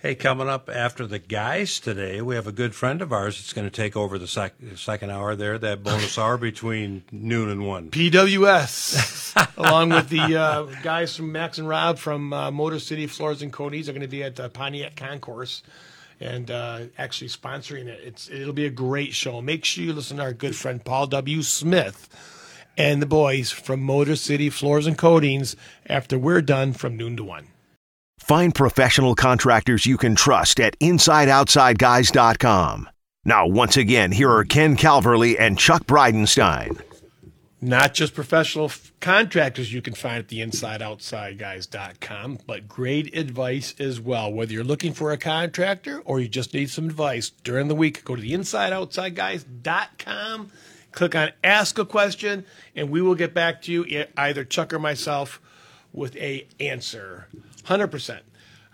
Hey, coming up after the guys today, we have a good friend of ours that's going to take over the sec- second hour there, that bonus hour between noon and one. PWS, along with the uh, guys from Max and Rob from uh, Motor City Floors and Coatings, are going to be at the Pontiac Concourse and uh, actually sponsoring it. It's it'll be a great show. Make sure you listen to our good friend Paul W. Smith and the boys from Motor City Floors and Coatings after we're done from noon to one. Find professional contractors you can trust at InsideOutsideGuys.com. Now, once again, here are Ken Calverley and Chuck Breidenstein. not just professional f- contractors you can find at the insideoutsideguys.com, but great advice as well. Whether you're looking for a contractor or you just need some advice during the week, go to the insideoutsideguys.com, click on ask a question, and we will get back to you, either Chuck or myself, with a answer. 100%.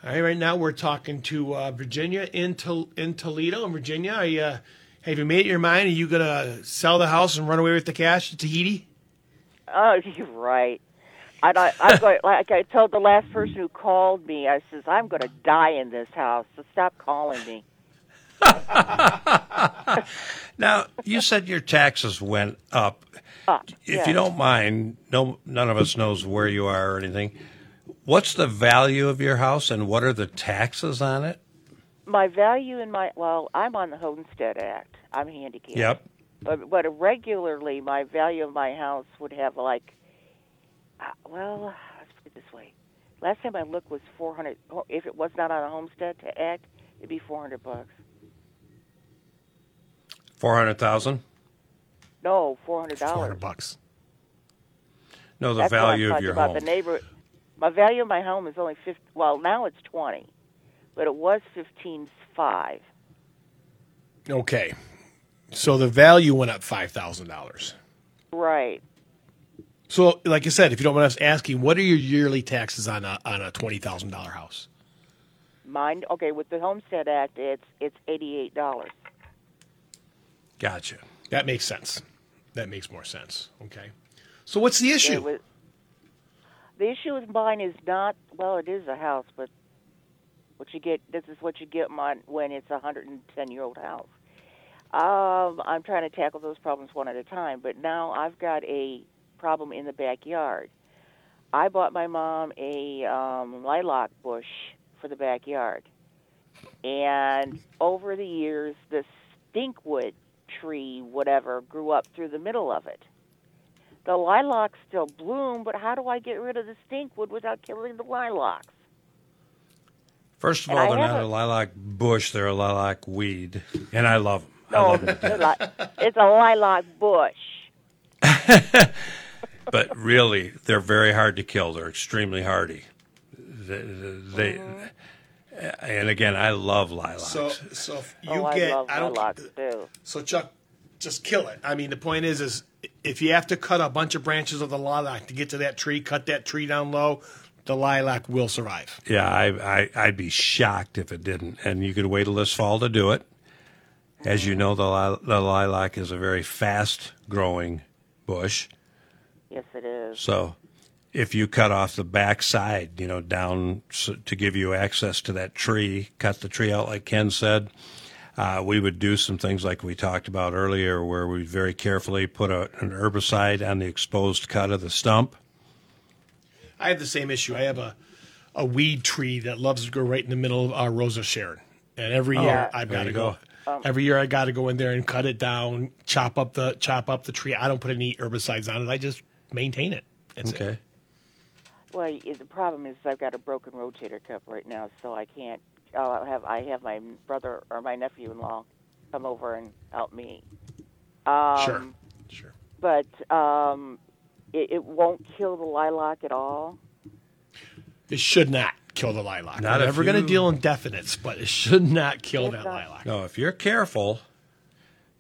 All right, right now we're talking to uh, Virginia in, Tol- in Toledo. And Virginia, uh, have you made up your mind? Are you going to sell the house and run away with the cash to Tahiti? Oh, you're right. And I, I'm going, like I told the last person who called me, I says, I'm going to die in this house, so stop calling me. Now, you said your taxes went up. Uh, If you don't mind, no, none of us knows where you are or anything. What's the value of your house and what are the taxes on it? My value in my, well, I'm on the Homestead Act. I'm handicapped. Yep. But, but regularly, my value of my house would have like, uh, well, let's put it this way. Last time I looked was 400. oh, If it was not on a Homestead Act, it'd be 400 bucks. 400,000? No, $400. 400 dollars. bucks. No, the That's what I'm value of your about. home. The neighbor, my value of my home is only 50. Well, now it's 20, but it was 15.5. Okay. So the value went up five thousand dollars. Right. So, like I said, if you don't mind us asking, what are your yearly taxes on a on a twenty thousand dollar house? Mine. Okay, with the Homestead Act, it's it's eighty-eight dollars. Gotcha. That makes sense. That makes more sense. Okay. So what's the issue? The issue with mine is not well. It is a house, but what you get. This is what you get mon- when it's a hundred and ten year old house. Um, I'm trying to tackle those problems one at a time, but now I've got a problem in the backyard. I bought my mom a um, lilac bush for the backyard, and over the years, the stinkwood tree, whatever, grew up through the middle of it. The lilacs still bloom, but how do I get rid of the stinkwood without killing the lilacs? First of And all, I they're not a a- lilac bush; they're a lilac weed, and I love them. I No, love 'em to they're death. li- it's a lilac bush. but really, they're very hard to kill. They're extremely hardy. They, they Mm-hmm. and again, I love lilacs. So, so if you oh, get, I love I don't. lilacs too. So Chuck, just kill it. I mean, the point is, is if you have to cut a bunch of branches of the lilac to get to that tree, cut that tree down low, the lilac will survive. yeah, I, I I'd be shocked if it didn't. And you could wait till this fall to do it. As you know, the, li- the lilac is a very fast growing bush. Yes, it is. So if you cut off the back side, you know, down so, to give you access to that tree, cut the tree out like Ken said, uh, we would do some things like we talked about earlier where we very carefully put a, an herbicide on the exposed cut of the stump. I have the same issue. I have a a weed tree that loves to grow right in the middle of our Rose of Sharon, and every year I've Oh, got to you go. go. Every year I got to go in there and cut it down, chop up the chop up the tree. I don't put any herbicides on it. I just maintain it. That's it. Okay. Well, the problem is I've got a broken rotator cuff right now, so I can't. I'll have I have my brother or my nephew-in-law come over and help me. Um, Sure. Sure. But um, it, it won't kill the lilac at all. It should not kill the lilac. Not I'm if never going to deal in definites, but it should not kill It's that not- lilac. No, if you're careful,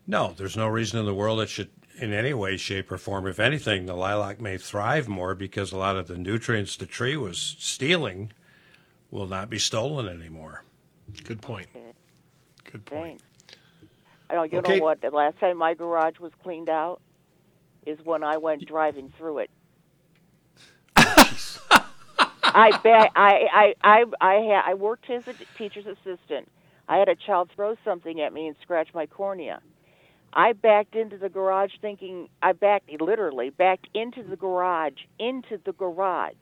no, there's no reason in the world it should, in any way, shape, or form. If anything, the lilac may thrive more because a lot of the nutrients the tree was stealing will not be stolen anymore. Good point. Good point. I. You Okay. know what? The last time my garage was cleaned out is when I went driving through it. I bet I I I I, had, I worked as a teacher's assistant. I had a child throw something at me and scratch my cornea. I backed into the garage thinking I backed literally backed into the garage into the garage.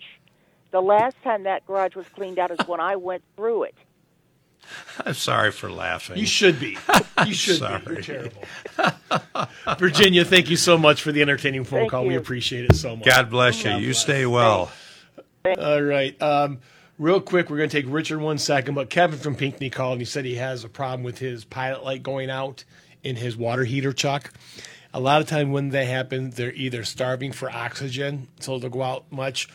The last time that garage was cleaned out is when I went through it. I'm sorry for laughing. You should be. You should be. Sorry. You're terrible. Virginia, thank you so much for the entertaining phone Thank call. We appreciate it so much. God bless you. You stay well. All right. Um, real quick, we're going to take Richard one second, but Kevin from Pinckney called and he said he has a problem with his pilot light going out in his water heater, Chuck. A lot of time when they happen, they're either starving for oxygen, so they'll go out much,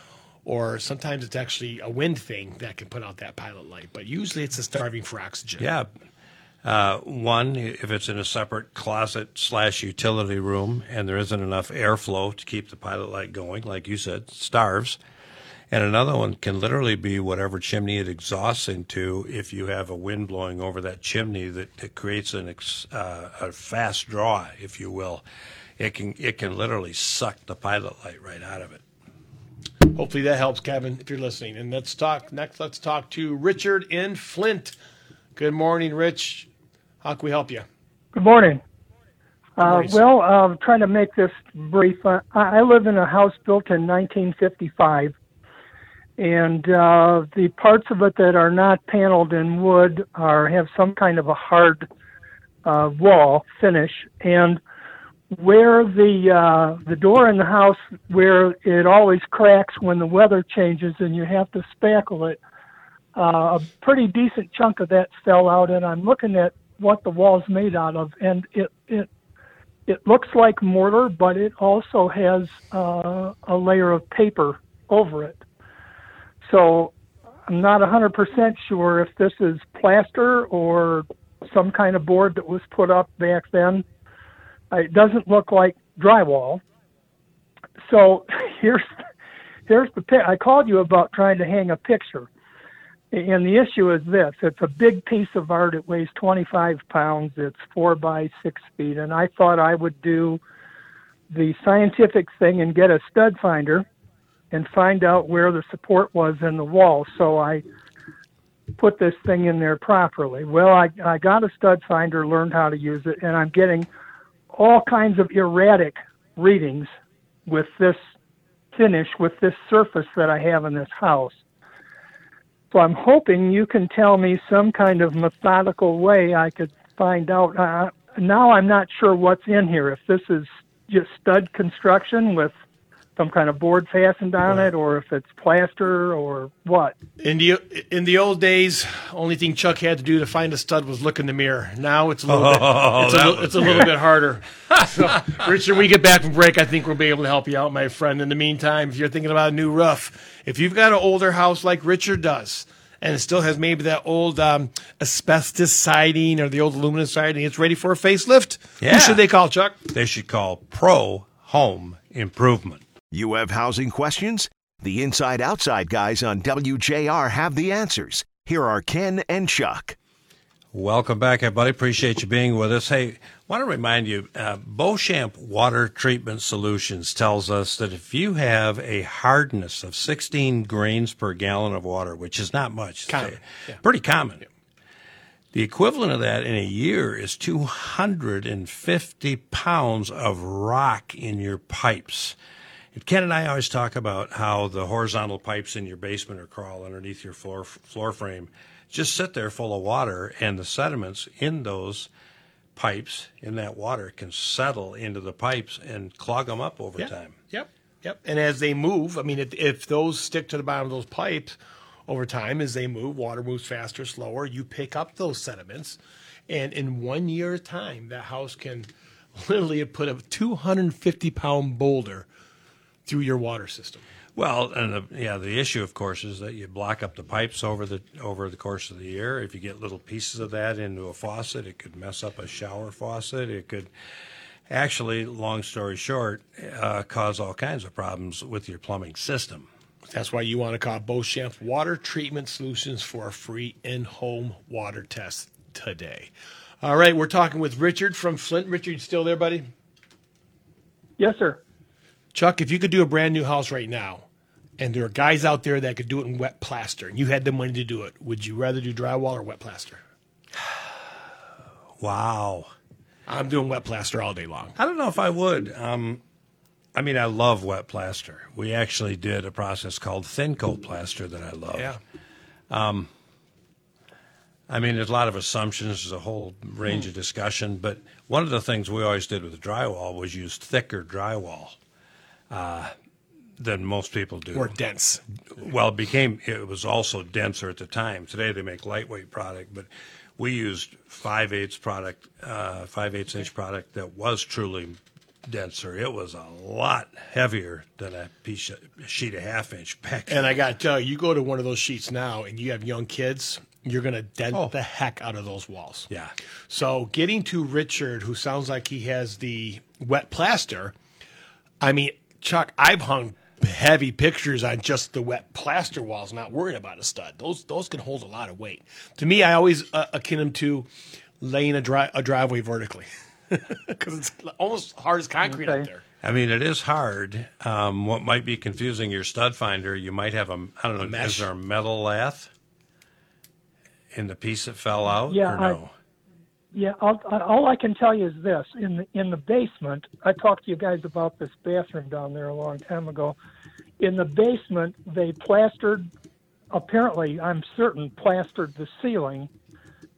or sometimes it's actually a wind thing that can put out that pilot light. But usually it's a starving for oxygen. Yeah. Uh, one, if it's in a separate closet slash utility room and there isn't enough airflow to keep the pilot light going, like you said, starves. And another one can literally be whatever chimney it exhausts into. If you have a wind blowing over that chimney that, that creates an ex, uh, a fast draw, if you will, it can it can literally suck the pilot light right out of it. Hopefully that helps, Kevin, if you're listening. And let's talk next. Let's talk to Richard in Flint. Good morning, Rich. How can we help you? Good morning. Uh, morning, well, I'm uh, trying to make this brief. Uh, I I live in a house built in 1955, and uh, the parts of it that are not paneled in wood are have some kind of a hard uh, wall finish, and where the uh, the door in the house where it always cracks when the weather changes and you have to spackle it. Uh, a pretty decent chunk of that fell out, and I'm looking at what the wall's made out of, and it it it looks like mortar, but it also has uh, a layer of paper over it. So I'm not 100% sure if this is plaster or some kind of board that was put up back then. Uh, it doesn't look like drywall. So here's here's the pic. I called you about trying to hang a picture. And the issue is this it's a big piece of art. It weighs 25 pounds. It's four by six feet. And I thought I would do the scientific thing and get a stud finder and find out where the support was in the wall. So I put this thing in there properly. Well, I, I got a stud finder, learned how to use it, and I'm getting all kinds of erratic readings with this finish, with this surface that I have in this house. So I'm hoping you can tell me some kind of methodical way I could find out. Uh, now I'm not sure what's in here. If this is just stud construction with some kind of board fastened on it, or if it's plaster or what. In the in the old days, only thing Chuck had to do to find a stud was look in the mirror. Now it's a little Oh, bit it's, a, little- was- it's a little bit harder. So, Richard, we get back from break. I think we'll be able to help you out, my friend. In the meantime, if you're thinking about a new roof, if you've got an older house like Richard does. And it still has maybe that old um, asbestos siding or the old aluminum siding. It's ready for a facelift. Yeah. Who should they call, Chuck? They should call Pro Home Improvement. You have housing questions? The Inside Outside guys on WJR have the answers. Here are Ken and Chuck. Welcome back, everybody. Appreciate you being with us. Hey, want to remind you, uh, Beauchamp Water Treatment Solutions tells us that if you have a hardness of 16 grains per gallon of water, which is not much, Common, a- yeah. pretty common. The equivalent of that in a year is 250 pounds of rock in your pipes. Ken and I always talk about how the horizontal pipes in your basement or crawl underneath your floor floor frame just sit there full of water, and the sediments in those pipes in that water can settle into the pipes and clog them up over time. Yep. Yep. And as they move, I mean, if, if those stick to the bottom of those pipes over time, as they move, water moves faster, slower. You pick up those sediments, and in one year of time, that house can literally put a 250 pound boulder through your water system. Well, and the, yeah, the issue, of course, is that you block up the pipes over the over the course of the year. If you get little pieces of that into a faucet, it could mess up a shower faucet. It could actually, long story short, uh, cause all kinds of problems with your plumbing system. That's why you want to call Beauchamp Water Treatment Solutions for a free in-home water test today. All right, we're talking with Richard from Flint. Richard, you still there, buddy? Yes, sir. Chuck, if you could do a brand new house right now, and there are guys out there that could do it in wet plaster, and you had the money to do it, would you rather do drywall or wet plaster? Wow. I'm doing wet plaster all day long. I don't know if I would. Um, I mean, I love wet plaster. We actually did a process called thin coat plaster that I love. Yeah. I mean, there's a lot of assumptions. There's a whole range of discussion. But one of the things we always did with drywall was use thicker drywall uh, than most people do. More dense. Well, it became it was also denser at the time. Today they make lightweight product, but we used five eighths product, uh, five eighths inch product that was truly denser. It was a lot heavier than a piece of, sheet of half inch back. And I got to tell you, you go to one of those sheets now, and you have young kids, you're going to dent Oh. the heck out of those walls. yeah, So getting to Richard, who sounds like he has the wet plaster, I mean, Chuck, I've hung heavy pictures on just the wet plaster walls, not worrying about a stud. Those those can hold a lot of weight. To me, I always uh, akin them to laying a, dri- a driveway vertically because it's almost hard as concrete up Okay. there. I mean it is hard. Um, what might be confusing your stud finder, you might have a I don't know, mesh. is there a metal lath in the piece that fell out Yeah, or I- no? Yeah, I'll, all I can tell you is this: in the in the basement, I talked to you guys about this bathroom down there a long time ago. In the basement, they plastered. Apparently, I'm certain plastered the ceiling,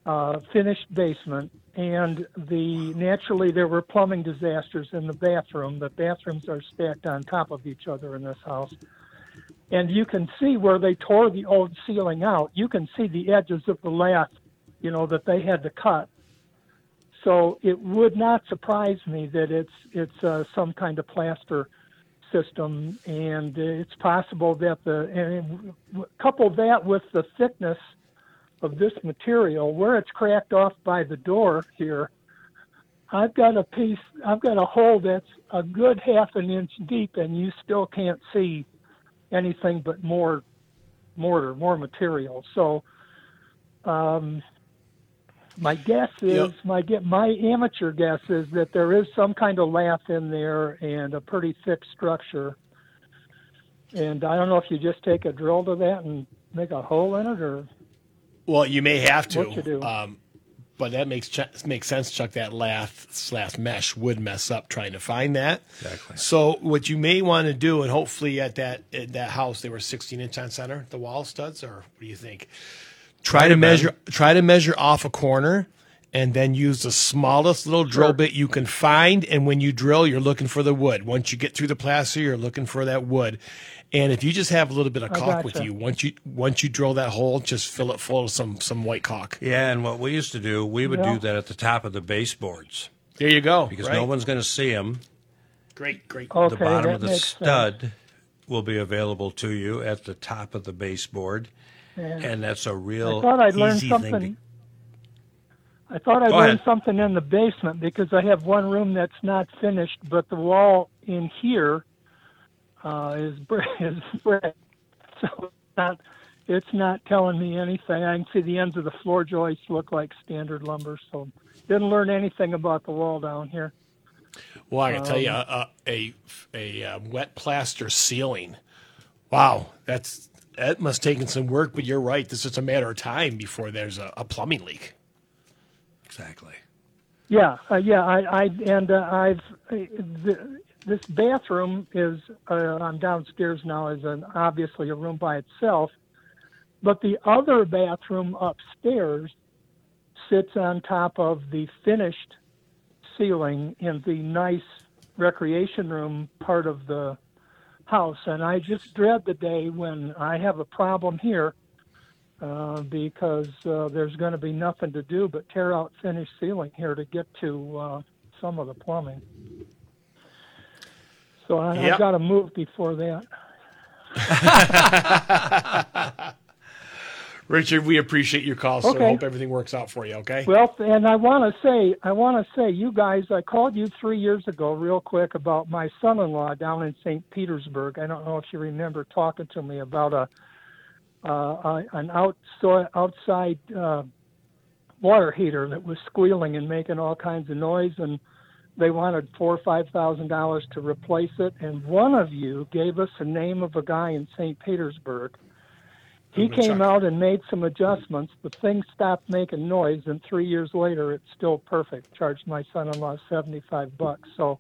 uh, finished basement, and the naturally there were plumbing disasters in the bathroom. The bathrooms are stacked on top of each other in this house, and you can see where they tore the old ceiling out. You can see the edges of the lath, you know, that they had to cut. So it would not surprise me that it's it's uh, some kind of plaster system, and it's possible that the and couple that with the thickness of this material, where it's cracked off by the door here. I've got a piece, I've got a hole that's a good half an inch deep, and you still can't see anything but more mortar, more material. So, um, my guess is Yep. my get my amateur guess is that there is some kind of lath in there and a pretty thick structure. And I don't know if you just take a drill to that and make a hole in it, or Well, you may have to. What you do? Um, but that makes ch- makes sense, Chuck. That lath slash mesh would mess up trying to find that. Exactly. So what you may want to do, and hopefully at that at that house they were 16 inch on center, the wall studs, or what do you think? Try to measure. Try to measure off a corner, and then use the smallest little drill bit you can find. And when you drill, you're looking for the wood. Once you get through the plaster, you're looking for that wood. And if you just have a little bit of I caulk with you, once you once you drill that hole, just fill it full of some some white caulk. Yeah, and what we used to do, we would Yeah. do that at the top of the baseboards There you go. because right? no one's going to see them. Great, great. okay, the bottom of the stud sense. will be available to you at the top of the baseboard, and that's a real I thought I'd learned something. thing. I thought I'd learned something in the basement because I have one room that's not finished, but the wall in here uh, is brick. Is brick. So it's not, it's not telling me anything. I can see the ends of the floor joists look like standard lumber, so didn't learn anything about the wall down here. Well, I can tell you, Um, uh, a a, uh wet plaster ceiling. Wow, that's that must have taken some work. But you're right. This is a matter of time before there's a, a plumbing leak. Exactly. Yeah, uh, yeah, I, I and uh, I've uh, the, this bathroom is uh, I'm downstairs now is an obviously a room by itself, but the other bathroom upstairs sits on top of the finished ceiling in the nice recreation room part of the house, and I just dread the day when I have a problem here uh, because uh, there's going to be nothing to do but tear out finished ceiling here to get to uh, some of the plumbing. So I, Yep. I've got to move before that. Richard, we appreciate your call, sir. Okay. Hope everything works out for you. Okay. Well, and I want to say, I want to say, you guys, I called you three years ago, real quick, about my son-in-law down in St. Petersburg. I don't know if you remember talking to me about a uh, an outside outside uh, water heater that was squealing and making all kinds of noise, and they wanted four or five thousand dollars to replace it. And one of you gave us the name of a guy in St. Petersburg. He came Chuck. out and made some adjustments. The thing stopped making noise, and three years later, it's still perfect. Charged my son-in-law seventy-five bucks. So,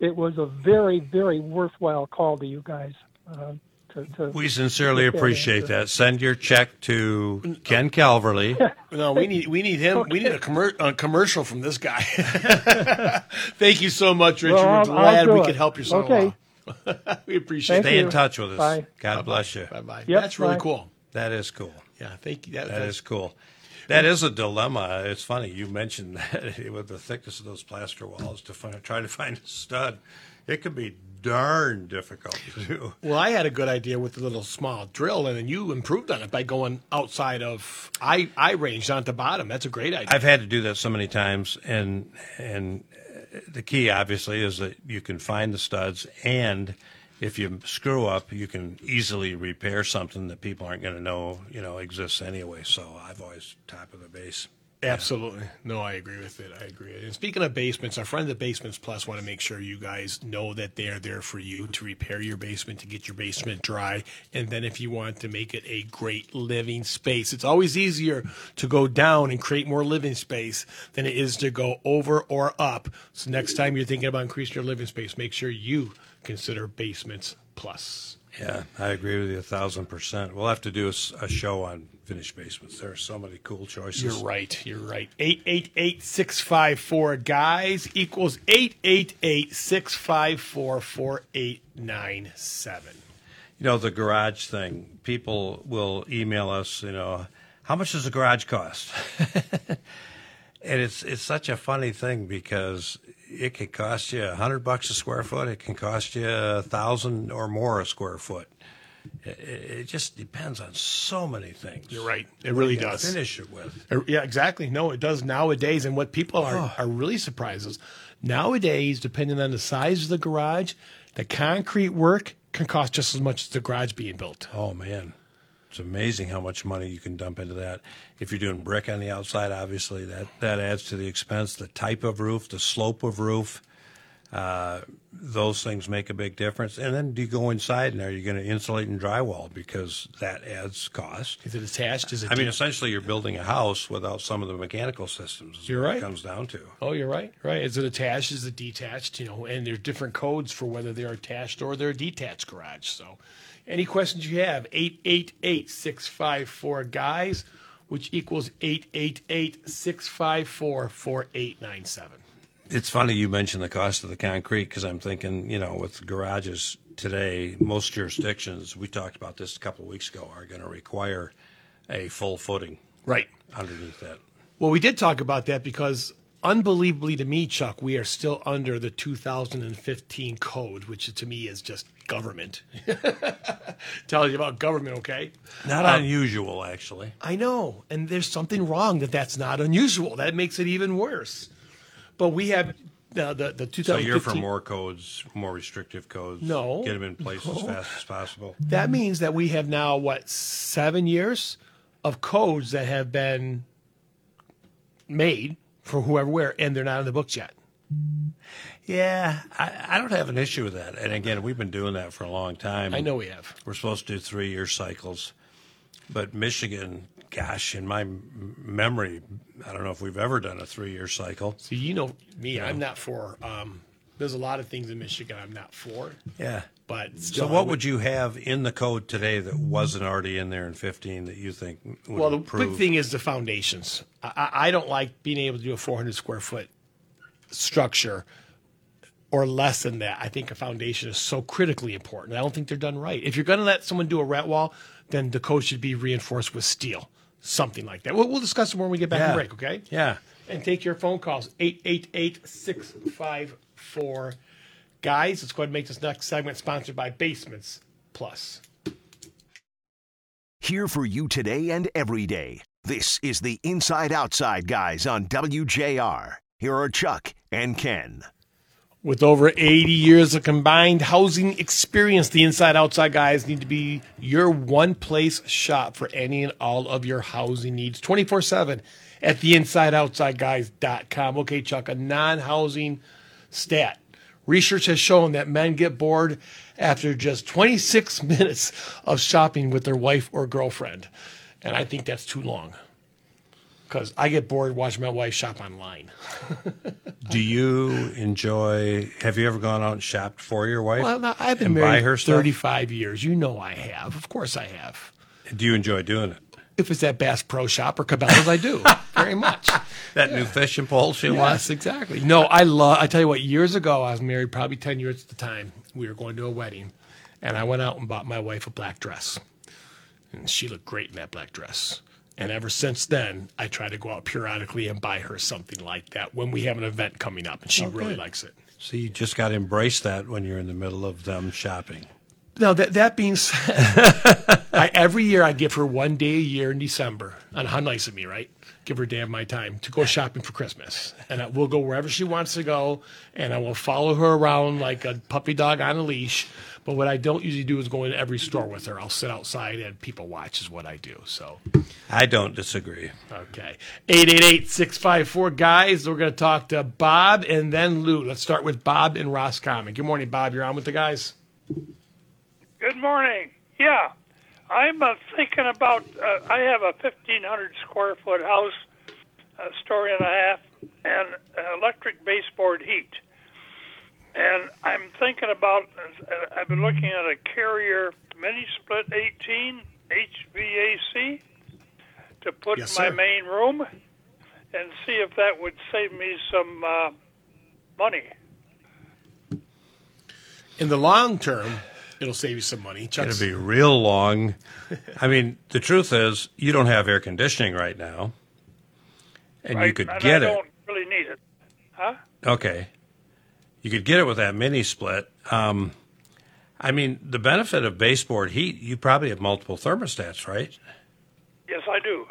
it was a very, very worthwhile call to you guys. Uh, to, to We sincerely appreciate that. Send your check to Ken Calverley. No, we need we need him. We need a, commer- a commercial from this guy. Thank you so much, Richard. Well, We're glad we it. could help your son Okay. we appreciate Thank Stay it. in touch with us. Bye. God bless you. Bye bye. Yep, That's really bye. cool. That is cool. Yeah, thank you. That, That that's cool. That is a dilemma. It's funny you mentioned that with the thickness of those plaster walls to find, try to find a stud. It could be darn difficult to do. Well, I had a good idea with a little small drill, and then you improved on it by going outside of I I range down at the bottom. That's a great idea. I've had to do that so many times, and and the key obviously is that you can find the studs, and if you screw up, you can easily repair something that people aren't going to know you know exists anyway. So I've always top of the base. Absolutely. No, I agree with it. I agree. And speaking of basements, our friends at Basements Plus want to make sure you guys know that they are there for you to repair your basement, to get your basement dry. And then if you want to make it a great living space, it's always easier to go down and create more living space than it is to go over or up. So next time you're thinking about increasing your living space, make sure you consider Basements Plus. Yeah, I agree with you a thousand percent. We'll have to do a show on finished basements. There are so many cool choices. You're right. You're right. 888 654 guys equals 888 654 4897. You know, the garage thing. People will email us, you know, how much does a garage cost? and it's it's such a funny thing because it can cost you a hundred bucks a square foot. It can cost you a thousand or more a square foot. It, it just depends on so many things. You're right. It really What you does. Finish it with. Uh, Yeah, exactly. No, it does nowadays. And what people are, Oh. are really surprised is nowadays, depending on the size of the garage, the concrete work can cost just as much as the garage being built. Oh man, it's amazing how much money you can dump into that. If you're doing brick on the outside, obviously that that adds to the expense. The type of roof, the slope of roof, uh, those things make a big difference. And then do you go inside and are you going to insulate and drywall because that adds cost? Is it attached? Is it? I mean, essentially, you're building a house without some of the mechanical systems. is You're what right. It comes down to. Oh, you're right. Right. Is it attached? Is it detached? You know, and there's different codes for whether they're attached or they're a detached garage. So, any questions you have, 888 654 guys, which equals 888 654 4897. It's funny you mentioned the cost of the concrete because I'm thinking, you know, with garages today, most jurisdictions, we talked about this a couple of weeks ago, are going to require a full footing Right. underneath that. Well, we did talk about that because, unbelievably to me, Chuck, we are still under the 2015 code, which to me is just government. Tells you about government, okay? Not um, unusual, actually. I know, and there's something wrong that that's not unusual. That makes it even worse. But we have uh, the the 2015. So you're for more codes, more restrictive codes. No. Get them in place as fast as possible. That means that we have now what seven years of codes that have been made for whoever where, and they're not in the books yet. Yeah, I, I don't have an issue with that. And again, we've been doing that for a long time. I know we have. We're supposed to do three year cycles. But Michigan, gosh, in my memory, I don't know if we've ever done a three year cycle. So you know me, I'm not for. Um, there's a lot of things in Michigan I'm not for, Yeah. but So, what would you have in the code today that wasn't already in there in 15 that you think would Well, the improve? big thing is the foundations. I, I I don't like being able to do a 400 square foot structure or less than that. I think a foundation is so critically important. I don't think they're done right. If you're going to let someone do a rat wall, then the code should be reinforced with steel, something like that. We'll, we'll discuss it when we get back Yeah. from break, okay? Yeah. And take your phone calls 888 654 Guys, let's go ahead and make this next segment sponsored by Basements Plus. Here for you today and every day. This is the Inside Outside guys on WJR. Here are Chuck and Ken. With over 80 years of combined housing experience, the Inside Outside guys need to be your one place shop for any and all of your housing needs 24 7 at theinsideoutsideguys.com. Okay, Chuck, a non housing stat. Research has shown that men get bored after just 26 minutes of shopping with their wife or girlfriend. And I think that's too long because I get bored watching my wife shop online. Do you enjoy? Have you ever gone out and shopped for your wife? Well, no, I've been married her stuff? 35 years. You know I have. Of course I have. Do you enjoy doing it? If it's at Bass Pro Shop or Cabela's, I do very much. That new fishing pole she Yes, wants? exactly. No, I love. I tell you what. Years ago, I was married, probably 10 years at the time. We were going to a wedding, and I went out and bought my wife a black dress, and she looked great in that black dress. And ever since then, I try to go out periodically and buy her something like that when we have an event coming up, and she oh, really likes it. So you just got to embrace that when you're in the middle of them shopping. Now that that being said, I, every year I give her one day a year in December. And how nice of me, right? Give her a day of my time to go shopping for Christmas, and I, we'll go wherever she wants to go, and I will follow her around like a puppy dog on a leash. But what I don't usually do is go into every store with her. I'll sit outside and people watch is what I do. So I don't disagree. okay, eight eight eight six five four guys. We're going to talk to Bob and then Lou. Let's start with Bob in Roscommon. Good morning, Bob. You're on with the guys. Good morning. Yeah, I'm uh, thinking about. Uh, I have a 1,500 square foot house, a story and a half, and uh, electric baseboard heat. And I'm thinking about. Uh, I've been looking at a Carrier mini split 18 HVAC to put Yes, in my sir. main room, and see if that would save me some uh, money. In the long term, it'll save you some money. It'll Chuck's- be real long. I mean, the truth is, you don't have air conditioning right now. and right? you could and get I it. don't really need it. Huh? Okay. You could get it with that mini split. Um, I mean, the benefit of baseboard heat, you probably have multiple thermostats, right? Yes, I do.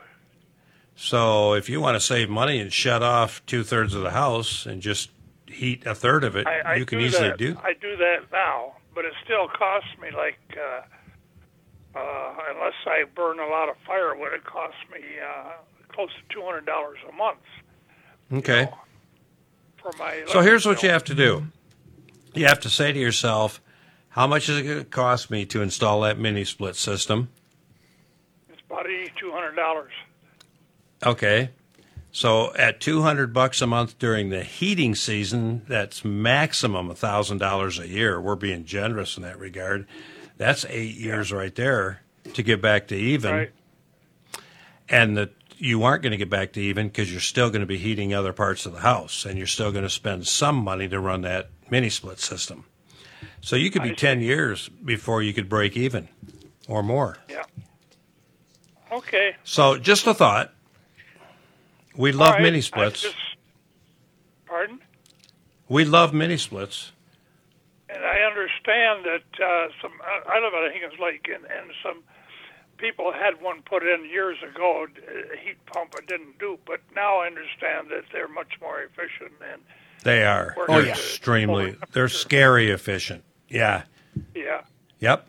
So if you want to save money and shut off two thirds of the house and just heat a third of it, I, I you can do easily that. do. I do that now, but it still costs me like, uh, uh, unless I burn a lot of firewood, it costs me uh, close to two hundred dollars a month Okay. For my. So here's what electric you have to do. You have to say to yourself, how much is it going to cost me to install that mini split system? It's about eighty-two hundred dollars. Okay. So at 200 bucks a month during the heating season, that's maximum $1,000 a year. We're being generous in that regard. That's 8 years right there to get back to even. Right. And that you aren't going to get back to even because you're still going to be heating other parts of the house and you're still going to spend some money to run that mini split system. So you could be 10 years before you could break even or more. Yeah. Okay. So just a thought. We love right. mini splits. just- pardon? We love mini splits. And I understand that uh, some. I don't know, I live at Higgins Lake, and, and some people had one put in years ago. A heat pump it didn't do, but now I understand that they're much more efficient. And They are. Oh, They're yeah. extremely. They're scary efficient. Yeah. yeah. Yep.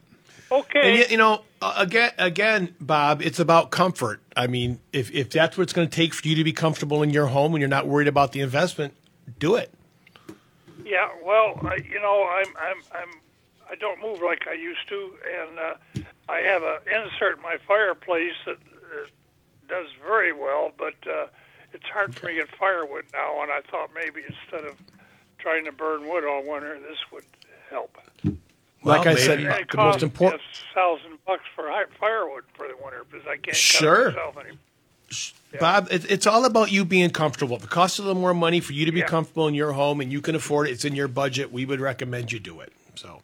Okay. And you, you know, uh, again, again, Bob, it's about comfort. I mean, if if that's what it's going to take for you to be comfortable in your home and you're not worried about the investment, do it. Yeah, well, I, you know, I'm I'm I'm I don't move like I used to, and uh, I have a insert in my fireplace that uh, does very well, but uh, it's hard for me to get firewood now. And I thought maybe instead of trying to burn wood all winter, this would help. Like Well, I said, maybe. And it the most important. thousand bucks for firewood for the winter because I can't Sure. cut it myself anymore. Bob, it, it's all about you being comfortable. If it costs a little more money for you to be Yeah. comfortable in your home and you can afford it, it's in your budget, we would recommend you do it. So,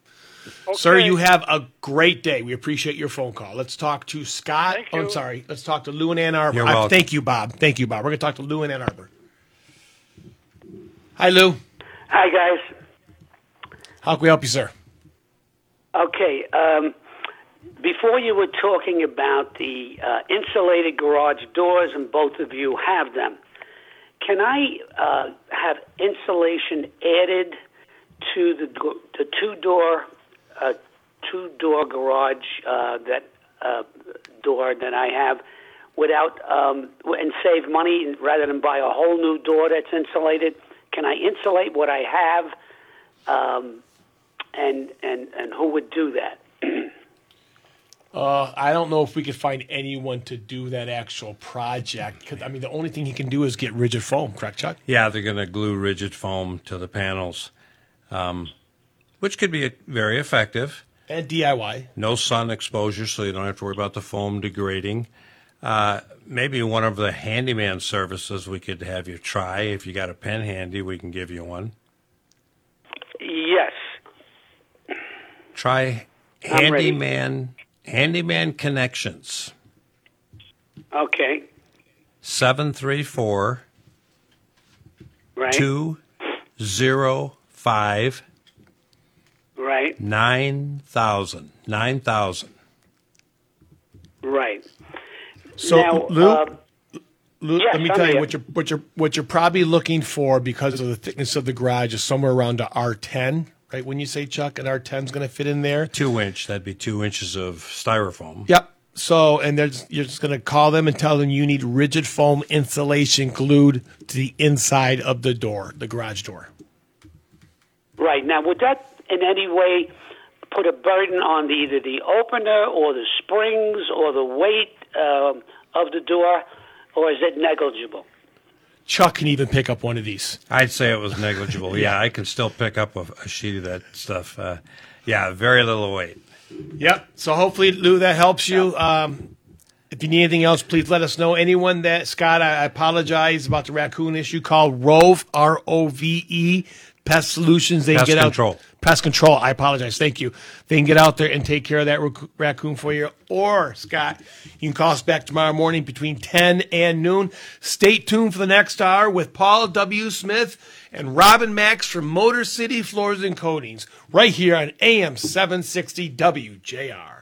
sir, you have a great day. We appreciate your phone call. Let's talk to Scott. Thank Oh, I'm sorry. Let's talk to Lou in Ann Arbor. You're I- thank you, Bob. Thank you, Bob. We're going to talk to Lou in Ann Arbor. Hi, Lou. Hi, guys. How can we help you, sir? Okay. Um, before you were talking about the uh, insulated garage doors, and both of you have them, can I uh, have insulation added to the the two door uh, two door garage uh, that uh, door that I have without um, and save money rather than buy a whole new door that's insulated? Can I insulate what I have? Um, and and and who would do that? Uh, I don't know if we could find anyone to do that actual project. 'Cause, I mean, the only thing he can do is get rigid foam, correct, Chuck? Yeah, they're going to glue rigid foam to the panels, um, which could be very effective. And DIY. No sun exposure, so you don't have to worry about the foam degrading. Uh, maybe one of the handyman services we could have you try. If you got a pen handy, we can give you one. Yes. Try I'm ready. handyman handyman connections Okay. seven three four Right. two zero five Right. 9,000. 9,000. Right. So, now, Lou, uh, Lou, yes, let me I'm tell you what you're what you're what you're probably looking for because of the thickness of the garage is somewhere around a R10, right? When you say Chuck, an R10 is going to fit in there. Two inch, that'd be two inches of styrofoam. Yep. So, and there's you're just going to call them and tell them you need rigid foam insulation glued to the inside of the door, the garage door. right. Now, would that in any way put a burden on the, either the opener or the springs or the weight um, of the door, or is it negligible? Chuck can even pick up one of these. I'd say it was negligible. yeah, I can still pick up a, a sheet of that stuff. Uh, yeah, very little weight. Yep. So hopefully, Lou, that helps you. Um, if you need anything else, please let us know. Anyone that Scott, I, I apologize about the raccoon issue. Call Rove R O V E Pest Solutions. They Pest can get control. out pest control. I apologize. Thank you. They can get out there and take care of that rac- raccoon for you. Or Scott, you can call us back tomorrow morning between ten and noon. Stay tuned for the next hour with Paul W. Smith and Robin Max from Motor City Floors and Coatings, right here on AM seven sixty WJR.